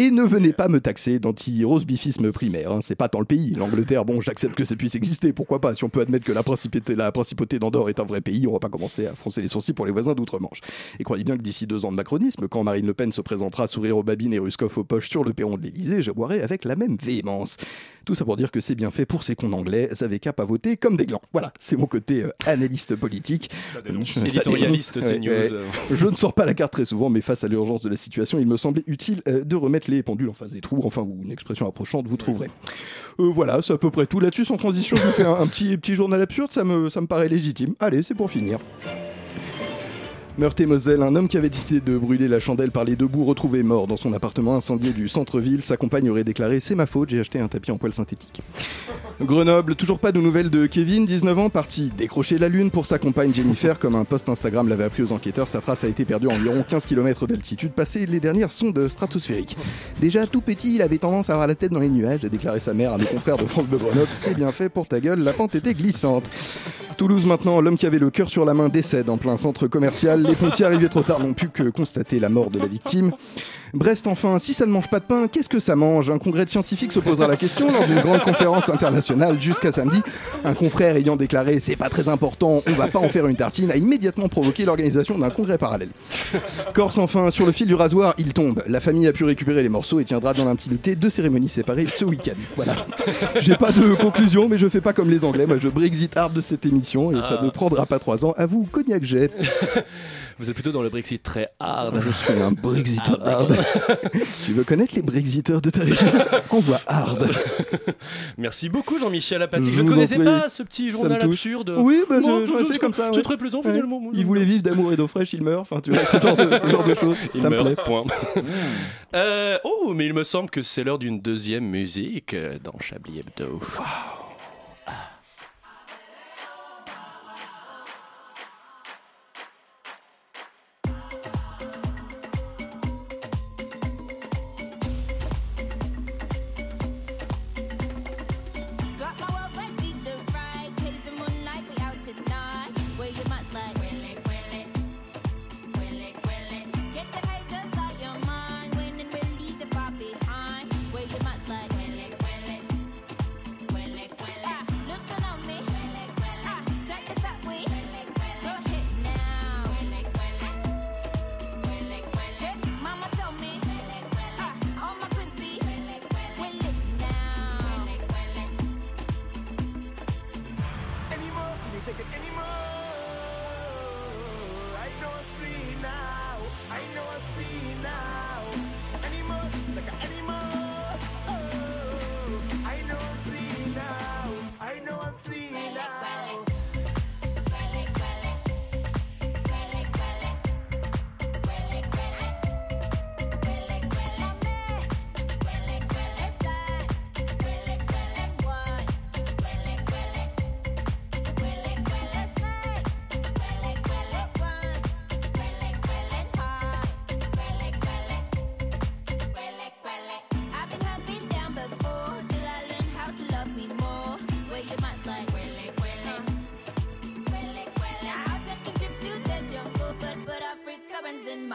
Et ne venez pas me taxer d'anti-rosbifisme primaire, hein. c'est pas tant le pays. L'Angleterre, bon, j'accepte que ça puisse exister, pourquoi pas? Si on peut admettre que la principauté, d'Andorre est un vrai pays, on va pas commencer à froncer les sourcils pour les voisins d'outre-Manche. Et croyez bien que d'ici deux ans de macronisme, quand Marine Le Pen se présentera sourire aux babines et Ruskov aux poches sur le perron de l'Elysée, je boirai avec la même véhémence. Tout ça pour dire que c'est bien fait pour ces cons anglais, ça avait qu'à pas voter comme des glands. Voilà, c'est mon côté euh, analyste politique. Ça dénonce. Ça Éditorialiste, dénonce. CNews. Ouais, ouais. Je ne sors pas la carte très souvent, mais face à l'urgence de la situation, il me semblait utile euh, de remettre les pendules en face des trous. Enfin, ou une expression approchante, vous trouverez. Euh, voilà, c'est à peu près tout. Là-dessus, sans transition, je vous fais un, un petit, petit journal absurde, ça me, ça me paraît légitime. Allez, c'est pour finir. Meurthe-et-Moselle, un homme qui avait décidé de brûler la chandelle par les deux bouts retrouvé mort dans son appartement incendié du centre-ville. Sa compagne aurait déclaré C'est ma faute, j'ai acheté un tapis en poil synthétique. Grenoble, toujours pas de nouvelles de Kevin, 19 ans, parti décrocher la lune pour sa compagne Jennifer. Comme un post Instagram l'avait appris aux enquêteurs, sa trace a été perdue à environ 15 km d'altitude, passé les dernières sondes stratosphériques. Déjà tout petit, il avait tendance à avoir la tête dans les nuages, a déclaré sa mère à nos confrères de France Bleu Grenoble. C'est bien fait pour ta gueule, la pente était glissante. Toulouse maintenant, l'homme qui avait le cœur sur la main décède en plein centre commercial. Les pompiers arrivés trop tard n'ont pu que constater la mort de la victime. Brest enfin, si ça ne mange pas de pain, qu'est-ce que ça mange? Un congrès de scientifiques se posera la question lors d'une grande conférence internationale jusqu'à samedi. Un confrère ayant déclaré c'est pas très important, on va pas en faire une tartine, a immédiatement provoqué l'organisation d'un congrès parallèle. Corse enfin, sur le fil du rasoir, il tombe. La famille a pu récupérer les morceaux et tiendra dans l'intimité deux cérémonies séparées ce week-end. Voilà. J'ai pas de conclusion, mais je fais pas comme les Anglais. Moi, je Brexit hard de cette émission et ça Ah. ne prendra pas trois ans. À vous, cognac jet. Vous êtes plutôt dans le Brexit très hard. Je suis un Brexit Ah, hard. (laughs) tu veux connaître les Brexiteurs de ta région (laughs) Envoie hard. (laughs) Merci beaucoup Jean-Michel Apathy. Je ne connaissais pas ce petit me journal absurde. Oui, bah, Non, je, comme ça. C'est ouais. très plaisant Ouais. finalement. moi, Il voulait vivre d'amour et d'eau fraîche, il meurt. Enfin, tu vois, ce genre de, ce genre de choses. Il ça me meurt, plaît. point. Euh, oh, mais il me semble que c'est l'heure d'une deuxième musique euh, dans Chablis Hebdo.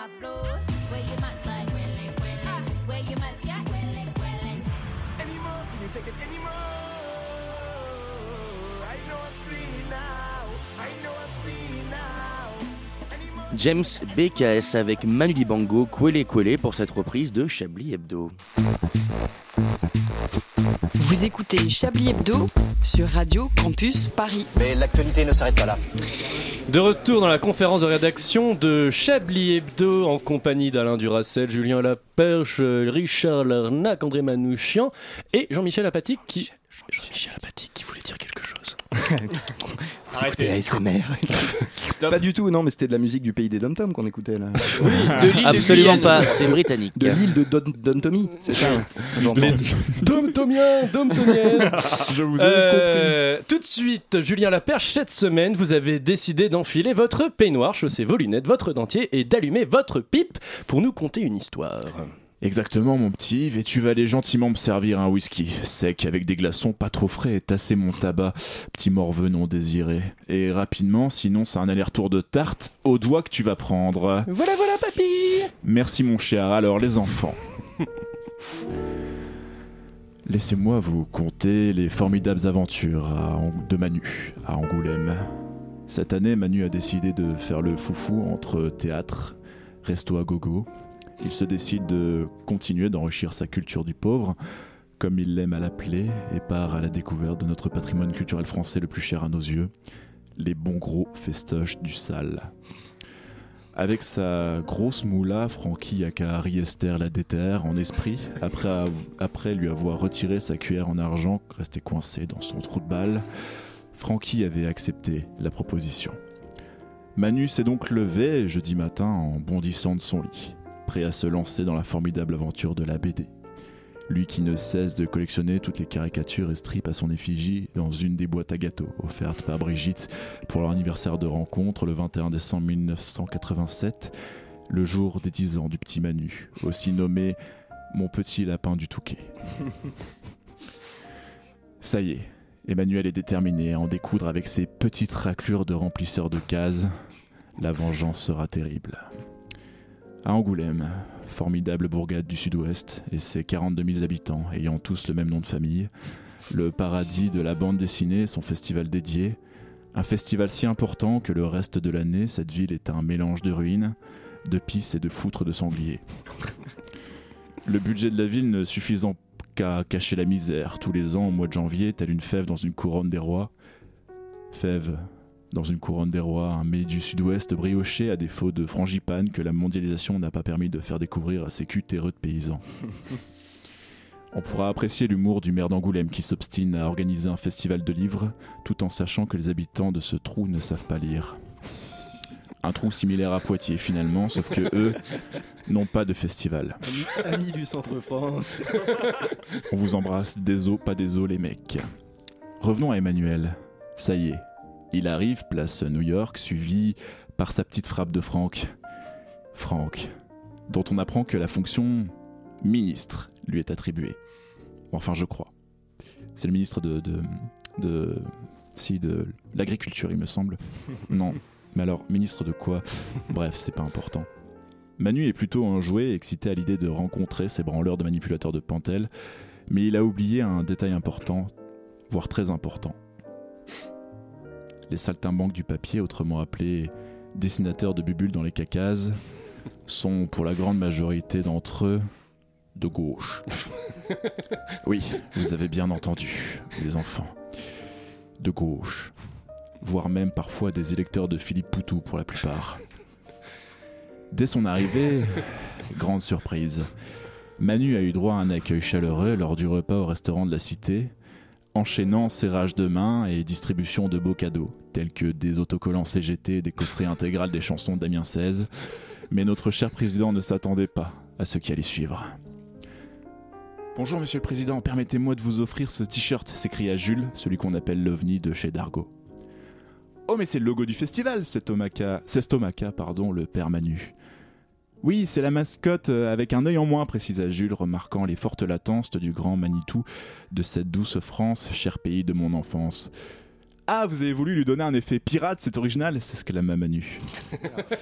My blood. Where you must like, willy, willy, where you must get, willy, willy. Anymore, can you take it anymore? I know I'm free now. I know I'm free now. James BKS avec Manu Dibango, Kwele Kwele pour cette reprise de Chablis Hebdo. Vous écoutez Chablis Hebdo sur Radio Campus Paris. Mais l'actualité ne s'arrête pas là. De retour dans la conférence de rédaction de Chablis Hebdo en compagnie d'Alain Duracel, Julien Laperche, Richard Larnac, André Manouchian et Jean-Michel Apathy qui. Jean-Michel Apathy qui voulait dire quelque chose. (laughs) Vous écoutez ASMR. Pas du tout, non, mais c'était de la musique du pays des Dom Tom qu'on écoutait là. de l'île de Absolument Guyane. pas, c'est britannique. De l'île de Don, Don Tommy, c'est ça Dom Tomien, Dom Tomien. (laughs) Je vous ai Euh, Tout de suite, Julien Laperche, cette semaine, vous avez décidé d'enfiler votre peignoir, chausser vos lunettes, votre dentier et d'allumer votre pipe pour nous conter une histoire. Exactement, mon petit Yves, et tu vas aller gentiment me servir un whisky, sec, avec des glaçons pas trop frais, et tasser mon tabac, petit morveux non désiré. Et rapidement, sinon c'est un aller-retour de tarte au doigt que tu vas prendre. Voilà, voilà, papy Merci mon cher, alors les enfants. Laissez-moi vous conter les formidables aventures à de Manu, à Angoulême. Cette année, Manu a décidé de faire le foufou entre théâtre, resto à gogo. Il se décide de continuer d'enrichir sa culture du pauvre, comme il l'aime à l'appeler, et part à la découverte de notre patrimoine culturel français le plus cher à nos yeux, les bons gros festoches du sale. Avec sa grosse moula, Francky Akahari Esther la déterre en esprit, après, lui avoir retiré sa cuillère en argent restée coincée dans son trou de balle, Francky avait accepté la proposition. Manu s'est donc levé jeudi matin en bondissant de son lit, prêt à se lancer dans la formidable aventure de la BD. Lui qui ne cesse de collectionner toutes les caricatures et strips à son effigie dans une des boîtes à gâteaux offertes par Brigitte pour leur anniversaire de rencontre le 21 décembre 1987, le jour des 10 ans du petit Manu, aussi nommé Mon petit lapin du Touquet. (laughs) Ça y est, Emmanuel est déterminé à en découdre avec ses petites raclures de remplisseur de cases. La vengeance sera terrible. À Angoulême, formidable bourgade du sud-ouest et ses 42 000 habitants ayant tous le même nom de famille, le paradis de la bande dessinée, son festival dédié, un festival si important que le reste de l'année, cette ville est un mélange de ruines, de pisses et de foutres de sangliers. Le budget de la ville ne suffisant qu'à cacher la misère, tous les ans au mois de janvier, telle une fève dans une couronne des rois. Fève dans une couronne des rois, un mets du sud-ouest brioché à défaut de frangipane que la mondialisation n'a pas permis de faire découvrir à ces culs terreux de paysans. (laughs) On pourra apprécier l'humour du maire d'Angoulême qui s'obstine à organiser un festival de livres tout en sachant que les habitants de ce trou ne savent pas lire. Un trou similaire à Poitiers finalement, sauf que eux (laughs) n'ont pas de festival. Amis du centre-France. (laughs) On vous embrasse, des os, pas des os les mecs. Revenons à Emmanuel. Ça y est, il arrive, place New York, suivi par sa petite frappe de Franck. Franck, dont on apprend que la fonction ministre lui est attribuée. Enfin, je crois. C'est le ministre de. de. de. si, de l'agriculture, il me semble. (laughs) Non. Mais alors, ministre de quoi? Bref, c'est pas important. Manu est plutôt un jouet excité à l'idée de rencontrer ces branleurs de manipulateurs de Pantel, mais il a oublié un détail important, voire très important. Les saltimbanques du papier, autrement appelés dessinateurs de bubules dans les cacases, (laughs) sont pour la grande majorité d'entre eux de gauche. (laughs) Oui, vous avez bien entendu, les enfants. De gauche. Voire même parfois des électeurs de Philippe Poutou pour la plupart. Dès son arrivée, (laughs) grande surprise, Manu a eu droit à un accueil chaleureux lors du repas au restaurant de la cité, enchaînant serrage de main et distribution de beaux cadeaux, tels que des autocollants CGT des coffrets intégrales des chansons de Damien XVI. Mais notre cher président ne s'attendait pas à ce qui allait suivre. Bonjour Monsieur le Président, permettez-moi de vous offrir ce t-shirt, s'écria Jules, celui qu'on appelle l'OVNI de chez Dargo. Oh mais c'est le logo du festival, c'est Stomaka, pardon, le père Manu. Oui, c'est la mascotte euh, avec un œil en moins, précisa Jules, remarquant les fortes latences du grand Manitou de cette douce France, cher pays de mon enfance. Ah, vous avez voulu lui donner un effet pirate, c'est original, c'est ce que la Manu.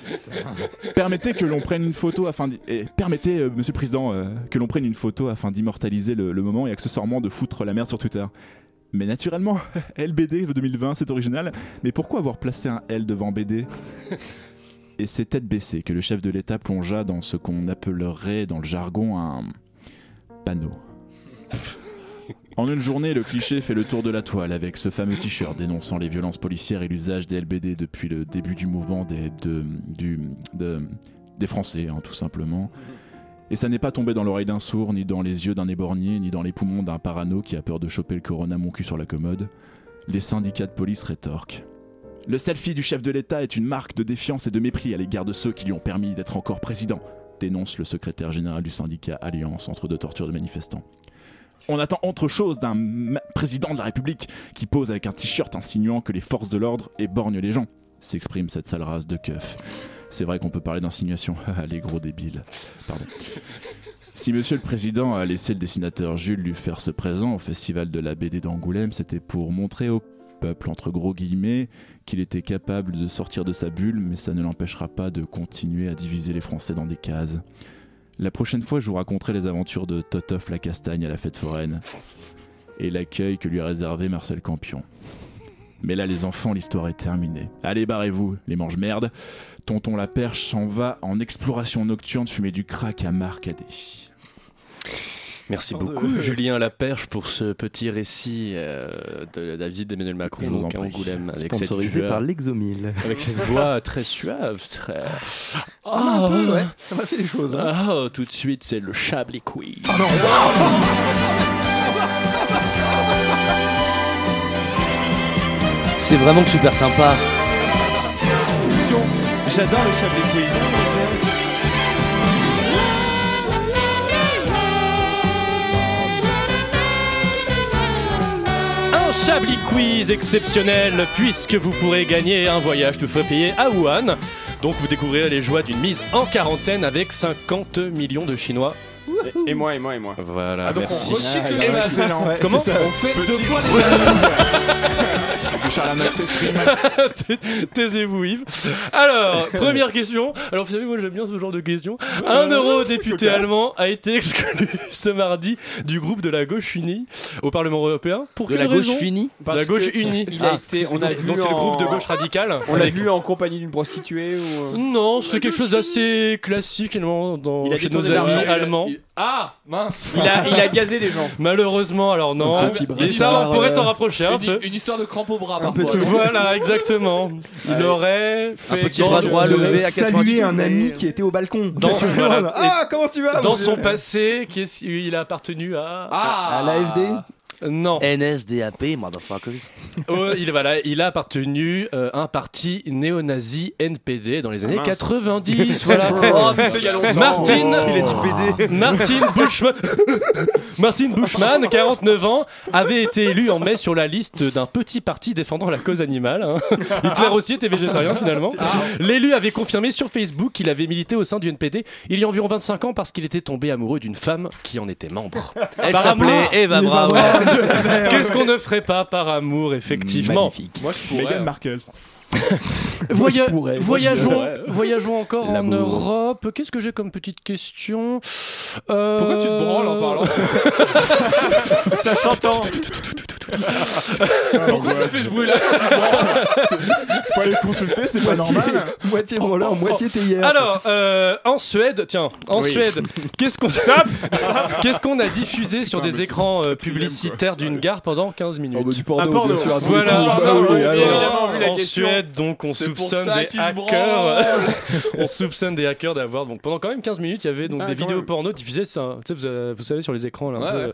(laughs) Permettez que l'on prenne une photo afin eh, permettez, euh, Monsieur le Président, euh, que l'on prenne une photo afin d'immortaliser le, le moment et accessoirement de foutre la merde sur Twitter. Mais naturellement, (laughs) LBD 2020, c'est original. Mais pourquoi avoir placé un L devant BD Et c'est tête baissée que le chef de l'État plongea dans ce qu'on appellerait dans le jargon un panneau. (laughs) En une journée, le cliché fait le tour de la toile avec ce fameux t-shirt dénonçant les violences policières et l'usage des LBD depuis le début du mouvement des, de- du- de- des Français, hein, tout simplement. Et ça n'est pas tombé dans l'oreille d'un sourd, ni dans les yeux d'un éborgné, ni dans les poumons d'un parano qui a peur de choper le corona mon cul sur la commode. Les syndicats de police rétorquent. Le selfie du chef de l'État est une marque de défiance et de mépris à l'égard de ceux qui lui ont permis d'être encore président, dénonce le secrétaire général du syndicat Alliance entre deux tortures de manifestants. On attend autre chose d'un président de la République qui pose avec un t-shirt insinuant que les forces de l'ordre éborgnent les gens, s'exprime cette sale race de keufs. C'est vrai qu'on peut parler d'insinuation, (laughs) Ah, les gros débiles. Pardon. Si Monsieur le Président a laissé le dessinateur Jules lui faire ce présent au Festival de la BD d'Angoulême, c'était pour montrer au peuple, entre gros guillemets, qu'il était capable de sortir de sa bulle, mais ça ne l'empêchera pas de continuer à diviser les Français dans des cases. La prochaine fois, je vous raconterai les aventures de Totof la castagne à la fête foraine et l'accueil que lui a réservé Marcel Campion. Mais là, les enfants, l'histoire est terminée. Allez, barrez-vous, les mange-merdes. Tonton la perche s'en va en exploration nocturne fumer du crack à Marcadet. Merci beaucoup, (laughs) Julien Laperche, pour ce petit récit euh, de la visite d'Emmanuel Macron Je vous en donc, à prie. Angoulême avec cette, Sponsorisé par l'Exomile. avec cette (laughs) voix très suave, très. peu, ouais. Ça m'a fait des choses, hein. Ah, tout de suite, c'est le Chablis Quiz. C'est vraiment super sympa. J'adore le Chablis Quiz. Chablis Quiz exceptionnel puisque vous pourrez gagner un voyage tout frais payé à Wuhan. Donc vous découvrirez les joies d'une mise en quarantaine avec 50 millions de Chinois. Et moi, et moi, et moi. Voilà, Ah, donc on merci. recycle les Excellent. Ouais, Comment ça. On fait deux fois les (laughs) s'exprime. (laughs) Taisez-vous Yves. Alors, (laughs) première question. Alors vous savez, moi j'aime bien ce genre de questions. Un eurodéputé allemand a été exclu ce mardi du groupe de la gauche unie au Parlement européen. Pour De quelle la gauche raison unie De Parce la gauche unie. il a Ah. été- on a vu Donc c'est le groupe de gauche radicale. On l'a vu en compagnie d'une prostituée ou. euh, Non, c'est quelque chose d'assez classique finalement, dans, Il a chez nos amis allemands. Il- Ah, mince. Il a, il a (laughs) gazé des gens. Malheureusement, alors non. Un petit Et bras. ça, on pourrait Euh, s'en rapprocher un Une, peu. une histoire de crampe au bras Un parfois. petit- Voilà, exactement. (laughs) Il aurait fait petit bras droit levé à salué 98 un ami qui était au balcon. Dans- Tu vois, voilà. là. Ah, comment tu vas dans mon son passé, qui est- il a appartenu à. Ah, À l'AFD Non. NSDAP, motherfuckers. (laughs) Oh, il, voilà, il a appartenu euh, à un parti néo-nazi NPD dans les années mince. 90. (laughs) voilà. Oh putain, il y a longtemps. Martine, Il est dit PD. (laughs) Martin Bushman, Martin Bushman, 49 ans, avait été élu en mai sur la liste d'un petit parti défendant la cause animale. hein. Hitler aussi était végétarien finalement. L'élu avait confirmé sur Facebook qu'il avait milité au sein du NPD il y a environ 25 ans parce qu'il était tombé amoureux d'une femme qui en était membre. Elle s'appelait. Eva Braun. (laughs) Qu'est-ce qu'on ne ferait pas par amour, effectivement Magnifique. Moi je pourrais. Meghan Markle. (laughs) Voya- pourrais. Voyageons, voyageons encore en. Europe. Qu'est-ce que j'ai comme petite question Euh, Pourquoi tu te branles en parlant (laughs) Ça s'entend. Pourquoi ça fait ce bruit là Faut aller consulter, c'est pas Moitié, normal. moitié branleur, moitié théière. Alors, euh, en Suède, tiens, en Oui. Suède, qu'est-ce qu'on (laughs) qu'est-ce qu'on a diffusé sur mais des c'est écrans euh, publicitaires d'une gare pendant 15 minutes Oh, bah, du porno, Un porno. bien sûr, à tous Voilà. coups. Bah Porno, oui, oui, alors. évidemment, vu la en question. Suède, donc on C'est pour soupçonne ça des qu'ils se hackers. (laughs) on soupçonne des hackers d'avoir. Donc pendant quand même 15 minutes, il y avait donc Ah, des quand vidéos même. porno diffusées. ça, tu sais, vous, avez- vous savez sur les écrans là. un Ouais, peu, ouais. euh,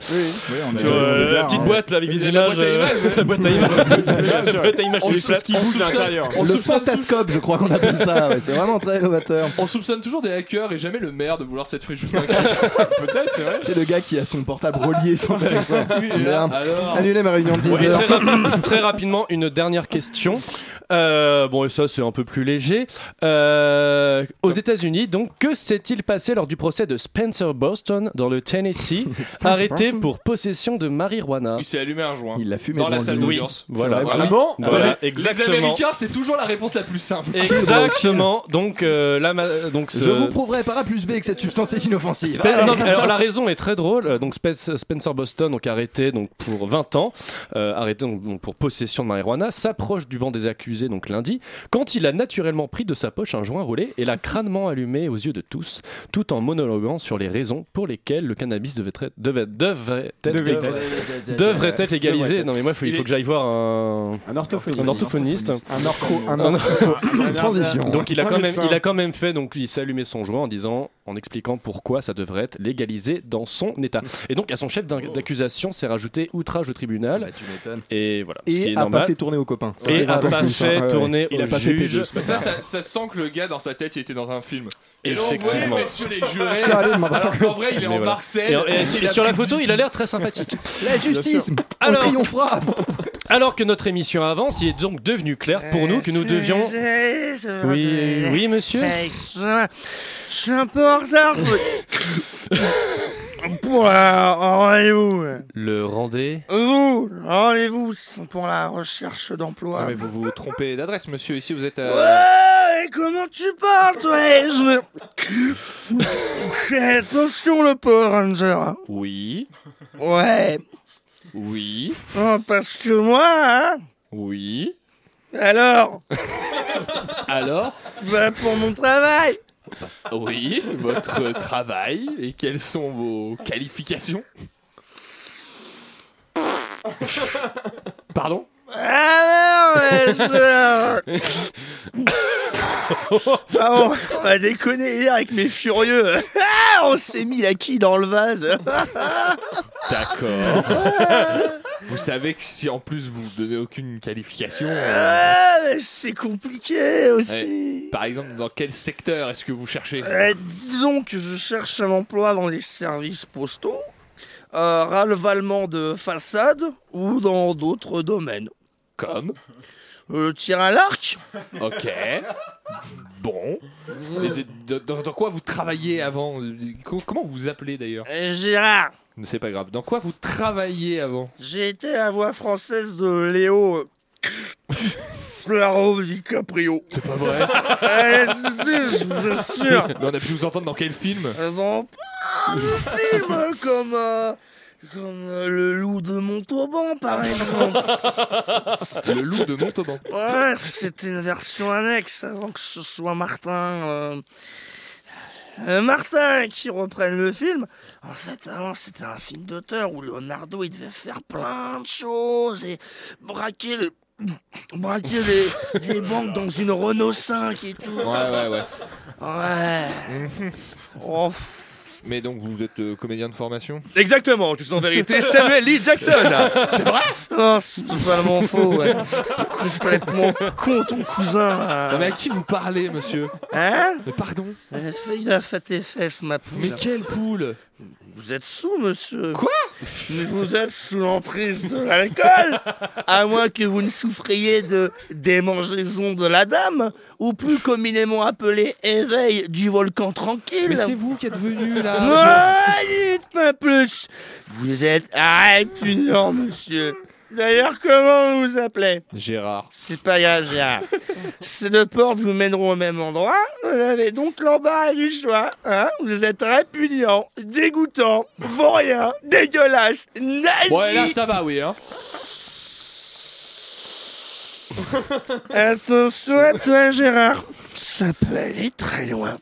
Oui, on a sur, déjà euh, vu des la petite hein. boîte là avec des images. (laughs) boîte à images. La boîte à images. La boîte à images On soupçonne- fantascope, je crois qu'on appelle ça. ouais, c'est vraiment très novateur. On soupçonne toujours des hackers et jamais le maire de vouloir s'être fait juste un. (laughs) Peut-être, c'est vrai. C'est le gars qui a son portable relié sans faire exprès. Annulez ma réunion de 10 Oui, heures. très, rapi- très rapidement, une dernière question. Euh, bon, et ça, c'est un peu plus léger. Euh, aux États-Unis, donc, que s'est-il passé lors du procès de Spencer Boston dans le Tennessee, (laughs) arrêté pour possession de marijuana? Il s'est allumé un joint. Il l'a fumé Dans la salle d'audience. Voilà. C'est vrai, Voilà. Ah bon Voilà, Les exactement. Américains, c'est toujours la réponse la plus simple. (laughs) Exactement. Donc, euh, là, ma- donc ce- Je vous prouverai par A plus B que cette substance est inoffensive. Spen- Allez. non, mais alors la raison est très drôle. Donc Spence- Spencer Boston, donc arrêté donc pour 20 ans, euh, arrêté donc, pour possession de marijuana, s'approche du banc des accusés diffusée donc lundi, quand il a naturellement pris de sa poche un joint roulé et l'a crânement allumé aux yeux de tous, tout en monologuant sur les raisons pour lesquelles le cannabis devait devait, devrait être, Devait- devrait- être légalisé. Non mais moi, il faut, il que j'aille voir un, Un orthophoniste. un orthophoniste. Un ortho- un Un- ortho- transition. Donc il a quand même, il a quand même fait, donc il s'est allumé son joint en disant, en expliquant pourquoi ça devrait être légalisé dans son état. Et donc à son chef d'accusation s'est rajouté outrage au tribunal. Bah, tu m'étonnes. Et voilà. ce qui Et est a normal. pas fait tourner aux copains. Et a pas plus, fait ouais, tourner ouais. au juge. Mais ça, ça, ça sent que le gars dans sa tête il était dans un film. Et là, Effectivement. ouais, messieurs les jurés. (laughs) Alors qu'en vrai, il est Mais en voilà. Marseille. Et, et- il et a sur la photo, il a l'air très sympathique. (laughs) La justice On Alors- triomphera Alors que notre émission avance, il est donc devenu clair pour nous que nous devions. Oui, oui, monsieur. Je suis un peu en retard (laughs) pour un rendez-vous. Le rendez. Vous, rendez-vous pour la recherche d'emploi. Ah, mais vous vous trompez d'adresse, monsieur. Ici, vous êtes. euh, Ouais, comment tu parles, toi je... Fais attention, le Power Ranger. Oui. Ouais. Oui. Non, parce que moi, hein, Oui. alors, Alors bah, pour mon travail, Oui. Votre travail. Et quelles sont vos qualifications? Pardon? Ah non, mais je... (laughs) Ah bon, on a déconné hier avec mes furieux. Ah, on s'est mis la quille dans le vase. D'accord. vous savez que si en plus vous donnez aucune qualification. euh, Ah, c'est compliqué aussi. ouais. Par exemple, dans quel secteur est-ce que vous cherchez? Euh, disons que je cherche un emploi dans les services postaux, euh, relevalement de façade ou dans d'autres domaines. Comme Euh, tir à l'arc Ok. Bon. Et de- de- dans, dans quoi vous travaillez avant Co- Comment vous vous appelez d'ailleurs Euh, Gérard, C'est pas grave. Dans quoi vous travailliez avant j'ai été la voix française de Léo euh, Flaro DiCaprio. C'est pas vrai Euh, si, si, je vous assure. Mais on a pu vous entendre dans quel film Euh, Dans plein de films comme, euh, comme euh, Le Loup de Montauban, par exemple. (laughs) Le loup de Montauban. Ouais, c'était une version annexe avant que ce soit Martin. euh, euh, Martin qui reprenne le film. En fait, avant, c'était un film d'auteur où Leonardo il devait faire plein de choses et braquer le. (coughs) Braquer des, des banques dans une Renault 5 et tout. Ouais, ouais, ouais. Ouais. Oh, Mais donc vous êtes euh, comédien de formation? Exactement, tu en vérité (laughs) Samuel Lee Jackson. C'est vrai? Non, c'est totalement faux. Ouais. Complètement con ton cousin. là? Non, mais à qui vous parlez, monsieur? Hein? Mais pardon? À tes fesses, ma poule. Mais quelle poule? Vous êtes sous, monsieur. Quoi Mais vous êtes sous l'emprise de l'alcool À moins que vous ne souffriez de démangeaison de la dame, ou plus communément appelé éveil du volcan tranquille. Mais c'est vous qui êtes venu là Ouais, dites pas plus Vous êtes répugnant, monsieur. D'ailleurs, comment vous vous appelez? Gérard. C'est pas grave, Gérard. Ces deux portes vous mèneront au même endroit. Vous avez donc l'embarras du choix. Hein? Vous êtes répugnant, dégoûtant, vaurien, dégueulasse, nazi. Ouais, là ça va, oui. Hein. (laughs) Attention à toi, Gérard. Ça peut aller très loin.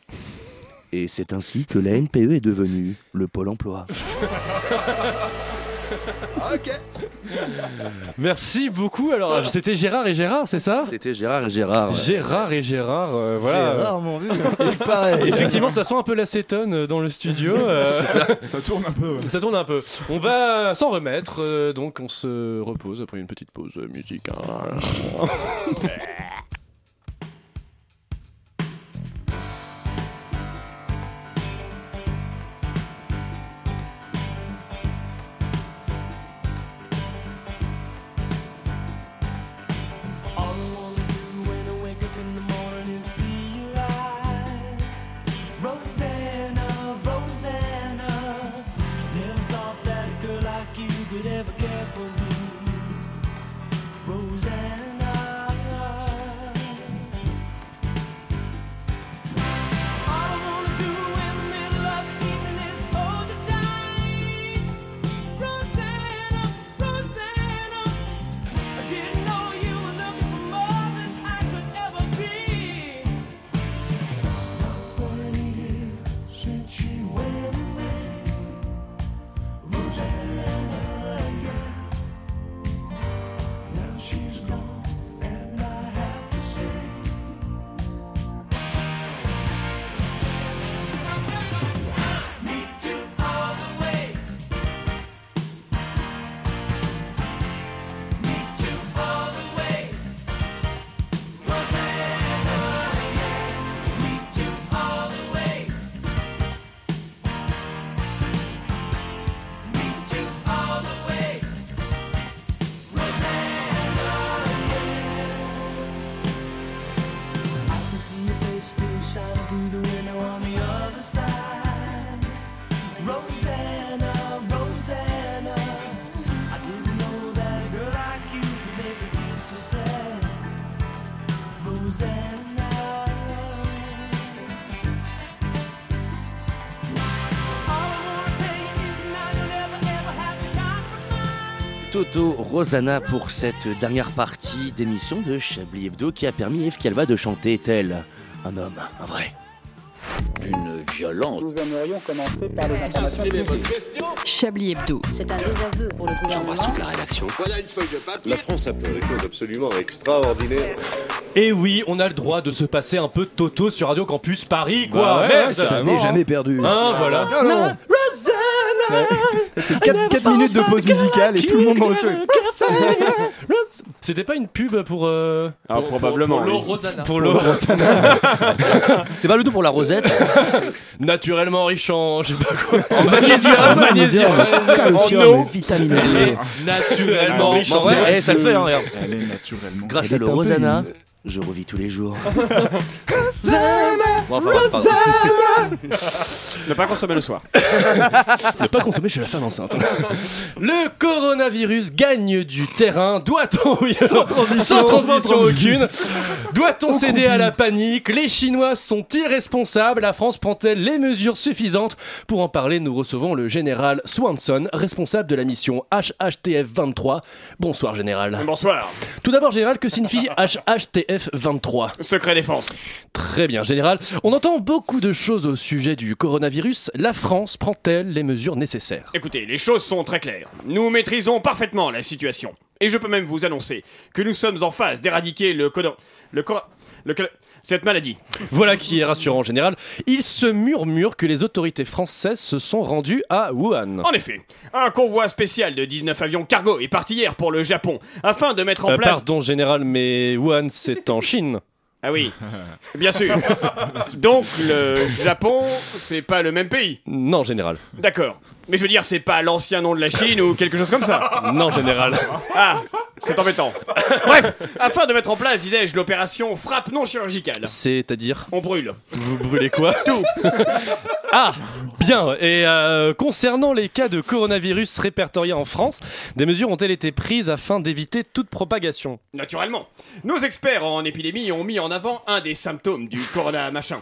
Et c'est ainsi que la NPE est devenue le Pôle emploi. (laughs) Ok. Merci beaucoup. Alors, c'était Gérard et Gérard, c'est ça? C'était Gérard et Gérard. ouais. Gérard et Gérard, euh, voilà. Un (laughs) truc pareil. Effectivement, ça sent un peu l'acétone euh, dans le studio. euh, Ça tourne un peu. ouais. ça tourne un peu. On va s'en remettre, euh, donc on se repose après une petite pause musicale. All (laughs) Rosanna pour cette dernière partie d'émission de Chablis Hebdo qui a permis à Yves Calva de chanter tel un homme, un vrai. D'une violence. Nous aimerions commencer par les informations publiques. Chablis Hebdo. C'est un désaveu pour le gouvernement. la rédaction. Voilà une feuille de papier. La France a fait des choses absolument extraordinaires. Et oui, on a le droit de se passer un peu de Toto sur Radio Campus Paris, quoi. Bah ouais, Merde. ça n'est jamais perdu. Hein, voilà. Non, non. 4, minutes de pause musicale et tout le monde dans le. C'était pas une pub pour. euh, Ah, pour- probablement, Pour, pour l'eau oui. Rosanna. Pour l'eau l'eau. C'est pas le tout pour la rosette (laughs) Naturellement riche en. Je sais pas quoi. En magnésium. En magnésium. Calcium, En eau. vitamine D. Naturellement riche Bah en ouais, eh, ça le fait, hein, regarde. Elle est naturellement. Grâce à est le un peu Rosanna, une- je revis tous les jours. (laughs) Bon, enfin, pardon. (laughs) Ne pas consommer le soir. (laughs) Ne pas consommer chez la femme enceinte. Le coronavirus gagne du terrain. Doit-on sans transition, transition aucune Doit-on céder à la panique? Les Chinois sont-ils responsables La France prend-elle les mesures suffisantes? Pour en parler, nous recevons le général Swanson, responsable de la mission HHTF 23. Bonsoir général. Bonsoir. Tout d'abord général, que signifie HHTF 23 Secret défense. Très bien, général. On entend beaucoup de choses au sujet du coronavirus. La France prend-elle les mesures nécessaires? Écoutez, les choses sont très claires. Nous maîtrisons parfaitement la situation. Et je peux même vous annoncer que nous sommes en phase d'éradiquer le codon... Le cor... Le col- Cette maladie. Voilà qui est rassurant, général. Il se murmure que les autorités françaises se sont rendues à Wuhan. En effet, un convoi spécial de 19 avions cargo est parti hier pour le Japon afin de mettre en Euh, place... pardon, général, mais Wuhan, c'est en Chine. Ah oui, (laughs) bien sûr. Donc le Japon, c'est pas le même pays. Non, général. D'accord. Mais je veux dire, c'est pas l'ancien nom de la Chine ou quelque chose comme ça. (laughs) Non, général. Ah, c'est embêtant. Bref, afin de mettre en place, disais-je, l'opération frappe non chirurgicale. C'est-à-dire On brûle. Vous brûlez quoi (laughs) Tout. (laughs) Ah, bien. Et euh, concernant les cas de coronavirus répertoriés en France, des mesures ont-elles été prises afin d'éviter toute propagation? Naturellement. Nos experts en épidémie ont mis en avant un des symptômes du corona machin.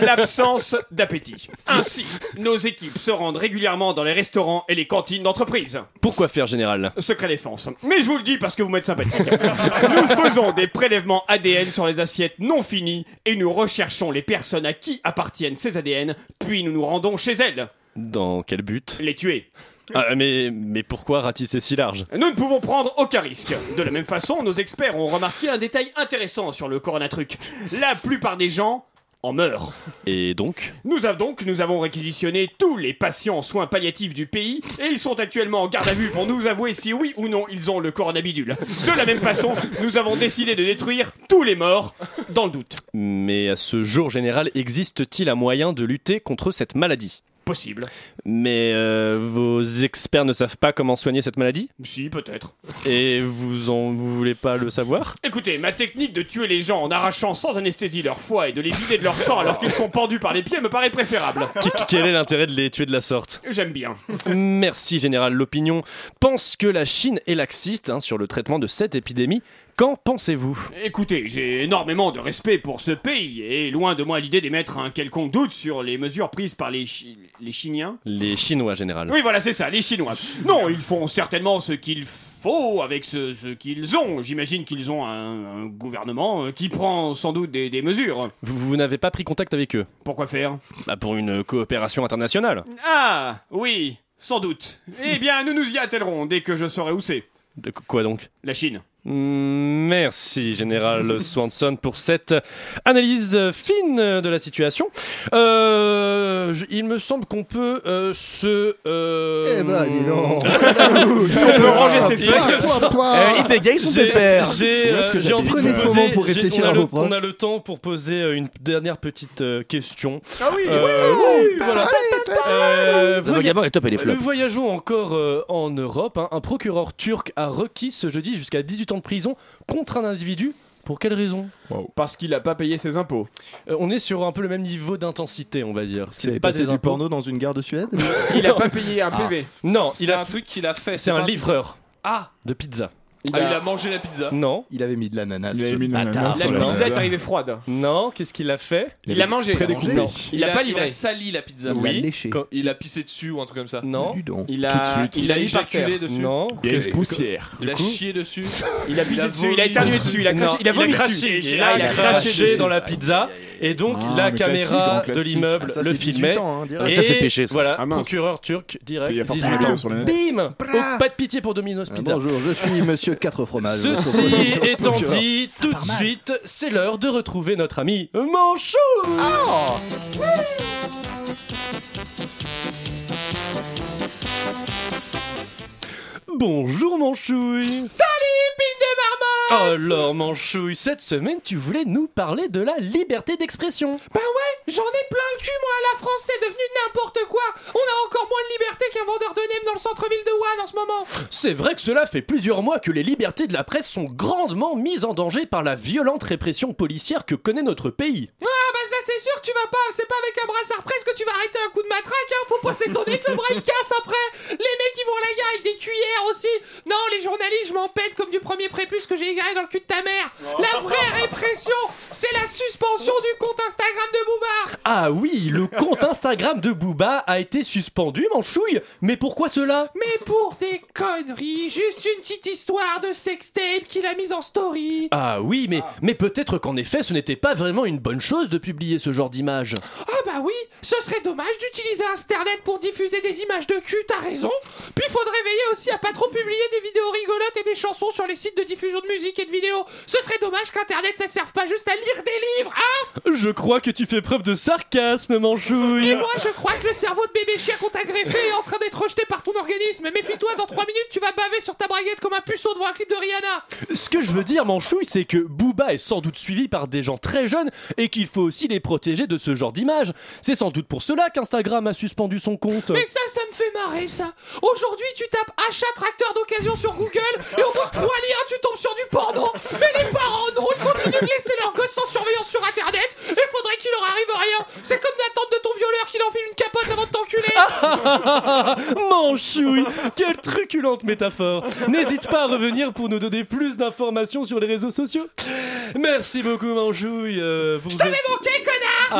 L'absence d'appétit. Ainsi, nos équipes se rendent régulièrement dans les restaurants et les cantines d'entreprise. Pourquoi faire, général? Secret défense. Mais je vous le dis parce que vous m'êtes sympathique. (laughs) Nous faisons des prélèvements ADN sur les assiettes non finies et nous recherchons les personnes à qui appartiennent ces ADN, puis nous nous rendons chez elles. Dans quel but? Les tuer. Ah, mais, mais pourquoi ratisser si large? Nous ne pouvons prendre aucun risque. De la même façon, nos experts ont remarqué un détail intéressant sur le coronatruc. La plupart des gens en meurent. Et donc Nous avons donc nous avons réquisitionné tous les patients en soins palliatifs du pays et ils sont actuellement en garde à vue pour nous avouer si oui ou non ils ont le coronabidule. De la même façon, nous avons décidé de détruire tous les morts dans le doute. Mais à ce jour, général, existe-t-il un moyen de lutter contre cette maladie? Possible. Mais euh, vos experts ne savent pas comment soigner cette maladie Si, peut-être. Et vous en vous voulez pas le savoir Écoutez, ma technique de tuer les gens en arrachant sans anesthésie leur foie et de les vider de leur sang alors qu'ils sont pendus par les pieds me paraît préférable. Qu- Quel est l'intérêt de les tuer de la sorte J'aime bien. Merci, général. L'opinion pense que la Chine est laxiste hein, sur le traitement de cette épidémie. Qu'en pensez-vous Écoutez, j'ai énormément de respect pour ce pays et loin de moi l'idée d'émettre un quelconque doute sur les mesures prises par les, Chi- les Chiniens. Les Chinois, général. Oui, voilà, c'est ça, les Chinois. Non, ils font certainement ce qu'il faut avec ce, ce qu'ils ont. J'imagine qu'ils ont un, un gouvernement euh, qui prend sans doute des, des mesures. Vous, vous n'avez pas pris contact avec eux Pourquoi faire? Bah, Pour une coopération internationale. Ah, oui, sans doute. Eh bien, nous nous y attellerons dès que je saurai où c'est. De quoi donc? La Chine. Merci, Général Swanson, pour cette analyse fine de la situation. Euh, je- il me semble qu'on peut euh, se. euh, Eh ben, dis donc. (laughs) On peut ranger ses Il feuilles. il bégaye son J'ai- pépère. J'ai envie de ce moment pour réfléchir à le- vos. On a le temps pour poser une dernière petite question. Ah oui, Euh, oui, oui, voilà. Le voyageons encore en Europe. hein. Un procureur turc a requis ce jeudi jusqu'à 18 ans de prison contre un individu. Pour quelle raison? Parce qu'il a pas payé ses impôts. Euh, On est sur un peu le même niveau d'intensité, on va dire. Vous avez passé du porno dans une gare de Suède? Il a pas payé un Ah. PV. Non, il C'est a un truc qu'il a fait. C'est un pas livreur Ah de pizza. Ah, il a mangé la pizza. Non. Il avait mis de l'ananas. Il avait mis de l'ananas La la pizza est arrivée froide. Non, qu'est-ce qu'il a fait Il l'a mangé. Il a pas Il livré. a sali la pizza. Il l'a léché. Quand- Il a pissé dessus ou un truc comme ça. Non. Il a, Tout de suite. il a éjaculé dessus. Non. Il poussière. Il a chié dessus. Il a pissé Il dessus. Il a éternué dessus. Il a craché. Il a craché. il dans la pizza. Et donc, Ah, la caméra de l'immeuble Ah, le c'est 18 filmait. ans, hein, et Ah, ça, c'est péché, ça. Voilà, Ah, procureur turc direct. Il y a 18 forcément ans. sur la. Bim Oh, Pas de pitié pour Domino's Ah, Pizza. Bonjour, je suis Monsieur 4 fromages. Ceci (laughs) étant dit, tout de suite, c'est l'heure de retrouver notre ami Manchou Bonjour Manchouille. Salut, pine de marmotte. Alors Manchouille, cette semaine tu voulais nous parler de la liberté d'expression. Bah ouais, j'en ai plein le cul, moi, la France, c'est devenu n'importe quoi. On a encore moins de liberté qu'un vendeur de nems dans le centre-ville de Wuhan en ce moment. C'est vrai que cela fait plusieurs mois que les libertés de la presse sont grandement mises en danger par la violente répression policière que connaît notre pays. Ah bah ça c'est sûr, tu vas pas, c'est pas avec un brassard presse que tu vas arrêter un coup de matraque, hein, faut pas s'étonner que le bras il casse après. Les mecs ils vont à la gare avec des cuillères aussi. Non, les journalistes, je m'en pète comme du premier prépuce que j'ai égaré dans le cul de ta mère. La vraie répression, c'est la suspension du compte Instagram de Booba. Ah oui, le compte Instagram de Booba a été suspendu, Manchouille Mais pourquoi cela? Mais pour des conneries, juste une petite histoire de sextape qu'il a mise en story. Ah oui, mais, mais peut-être qu'en effet ce n'était pas vraiment une bonne chose de publier ce genre d'image. Ah bah oui, ce serait dommage d'utiliser Internet pour diffuser des images de cul, t'as raison. Puis faudrait veiller aussi à pas trop publier des vidéos rigolotes et des chansons sur les sites de diffusion de musique et de vidéos. Ce serait dommage qu'Internet ça serve pas juste à lire des livres, hein Je crois que tu fais preuve de sarcasme, Manchouille Et moi je crois que le cerveau de bébé chien qu'on t'a greffé est en train d'être rejeté par ton organisme. Méfie-toi, dans 3 minutes tu vas baver sur ta braguette comme un puceau devant un clip de Rihanna. Ce que je veux dire, Manchouille, c'est que Booba est sans doute suivi par des gens très jeunes et qu'il faut aussi les protéger de ce genre d'images. C'est sans doute pour cela qu'Instagram a suspendu son compte. Mais ça, ça me fait marrer ça. Aujourd'hui, tu tapes achat tracteur d'occasion sur Google et au bout de trois liens, tu tombes sur du porno. Mais les parents, non, ils continuent de laisser leurs gosses sans surveillance sur Internet et faudrait qu'il leur arrive rien. C'est comme d'attendre de ton violeur qu'il enfile une capote avant de t'enculer. (laughs) Manchouille Quelle truculente métaphore N'hésite pas à revenir pour nous donner plus d'informations sur les réseaux sociaux. Merci beaucoup, Manchouille. euh, pour Je t'avais manqué, connard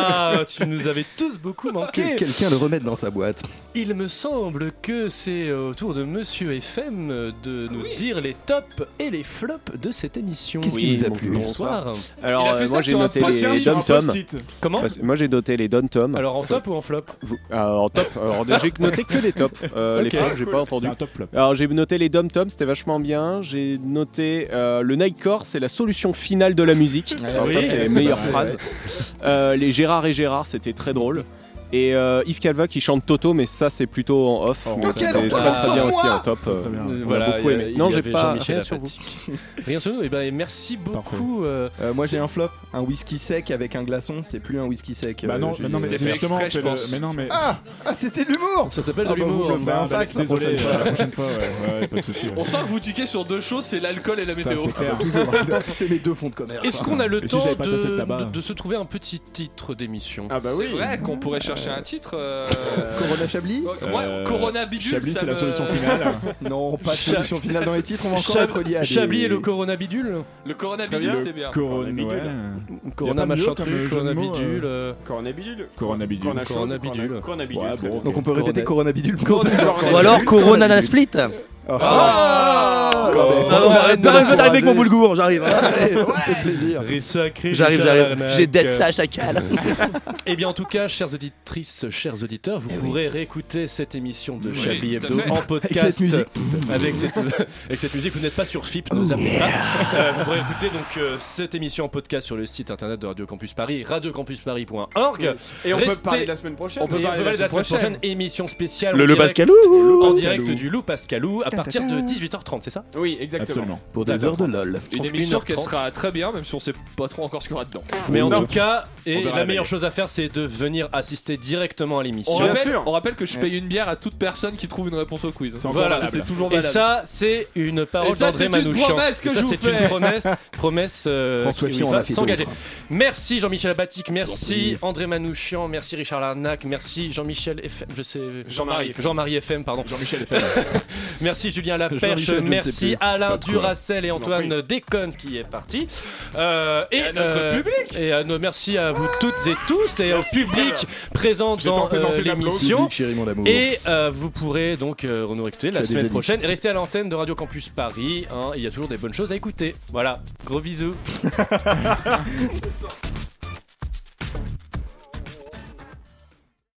Ah, tu nous avais tous beaucoup manqué. Que quelqu'un le remette dans sa boîte. Il me semble que c'est au tour de Monsieur FM de nous dire les tops et les flops de cette émission. Qu'est-ce qui vous a plu Bonsoir. Alors, euh, moi j'ai noté les dom-toms. post-it. Comment Parce- Moi j'ai noté les dom-toms. Alors en top ou en flop Vous- alors, en top. Alors j'ai noté que les tops. Euh, les flops, j'ai cool. pas entendu. Un top flop. Alors j'ai noté les dom-toms, c'était vachement bien. J'ai noté euh, le Nightcore, c'est la solution finale de la musique. (laughs) Alors, oui. ça c'est les meilleures (laughs) phrases. Euh, les Gérard et Gérard, c'était très drôle. Et euh, Yves Calva qui chante Toto, mais ça c'est plutôt en off. Oh, c'était top très très bien aussi en top. euh, on a voilà, beaucoup a- Non, j'ai pas Jean-Michel rien sur vous. Apathy. (laughs) Rien sur nous. Et ben merci beaucoup. euh, Euh, moi j'ai un flop, un whisky sec avec un glaçon, c'est plus un whisky sec. Bah non, non, mais c'est justement, exprès, c'est le. pense. Mais non, mais. Ah, ah c'était de l'humour Ça s'appelle de Ah bah, l'humour. Bah, bah, désolé, prochaine fois. la prochaine fois, ouais, ouais, pas de soucis. ouais. On sent que vous tiquez sur deux choses, c'est l'alcool et la météo. C'est (laughs) c'est mes deux fonds de commerce. Est-ce qu'on a le temps de, se trouver un petit titre d'émission Ah bah C'est oui. vrai qu'on pourrait chercher un titre. euh, Corona Chablis Moi, Euh, Corona Bidule, Chablis, ça c'est la solution finale. (laughs) Non, pas de solution finale dans les titres, on va encore Chab- être lié à des... Chablis et le Corona Bidule Le Corona Bidule, c'était bien. Corona, Bidule. ouais. Corona machin truc, Corona euh, Bidule. Corona bidule. Corona bidule. Corona bidule. Corona. Donc on peut répéter Corona Bidule Ou alors Corona Split. Ah, Ah, non, arrête, arrête avec mon boulgour, j'arrive. Allez, ça me fait plaisir. Sacré J'arrive, j'arrive. J'ai dead ça à chacal. (laughs) Eh bien, en tout cas, chères auditrices, chers auditeurs, vous pourrez réécouter cette émission de Oui, Chablis Hebdo en Avec podcast. cette musique. Avec cette, avec cette musique, vous n'êtes pas sur FIP, ne zappez pas. Euh, vous pourrez écouter donc euh, cette émission en podcast sur le site internet de Radio Campus Paris, radiocampusparis.org. Et on peut parler de la semaine prochaine. On peut parler de la semaine prochaine, émission spéciale Le Pascalou. en direct du Lou Pascalou à partir de 18h30, c'est ça? Oui, exactement. Absolument. Pour des heures de lol. Une émission 1h30. qui sera très bien, même si on sait pas trop encore ce qu'il y aura dedans. Mais en tout cas, et On la meilleure chose à faire, c'est de venir assister directement à On l'émission. Bien rappelle, sûr. on rappelle que je paye une bière à toute personne qui trouve une réponse au quiz. Voilà. Ça, c'est toujours Et valable. ça, c'est une parole Et ça, d'André c'est une Manouchian. promesse que Et ça, je vous c'est une fais. promesse, promesse euh, François qui Fillon va s'engager. Merci Jean-Michel Abatic, merci. André Manouchian, merci Richard Larnac, merci Jean-Michel FM, je sais, Jean-Marie. Jean-Marie FM, pardon. Jean-Michel FM. (laughs) Merci merci Julien Laperche, merci. Alain. Duracel et Antoine. Déconne qui est parti. Euh, et à notre public. Et à nos- merci à vous toutes et tous et au public présent dans euh, l'émission. Et euh, vous pourrez donc euh, nous écouter la semaine prochaine. Et restez à l'antenne de Radio Campus Paris. hein, Il y a toujours des bonnes choses à écouter. Voilà, gros bisous. (laughs)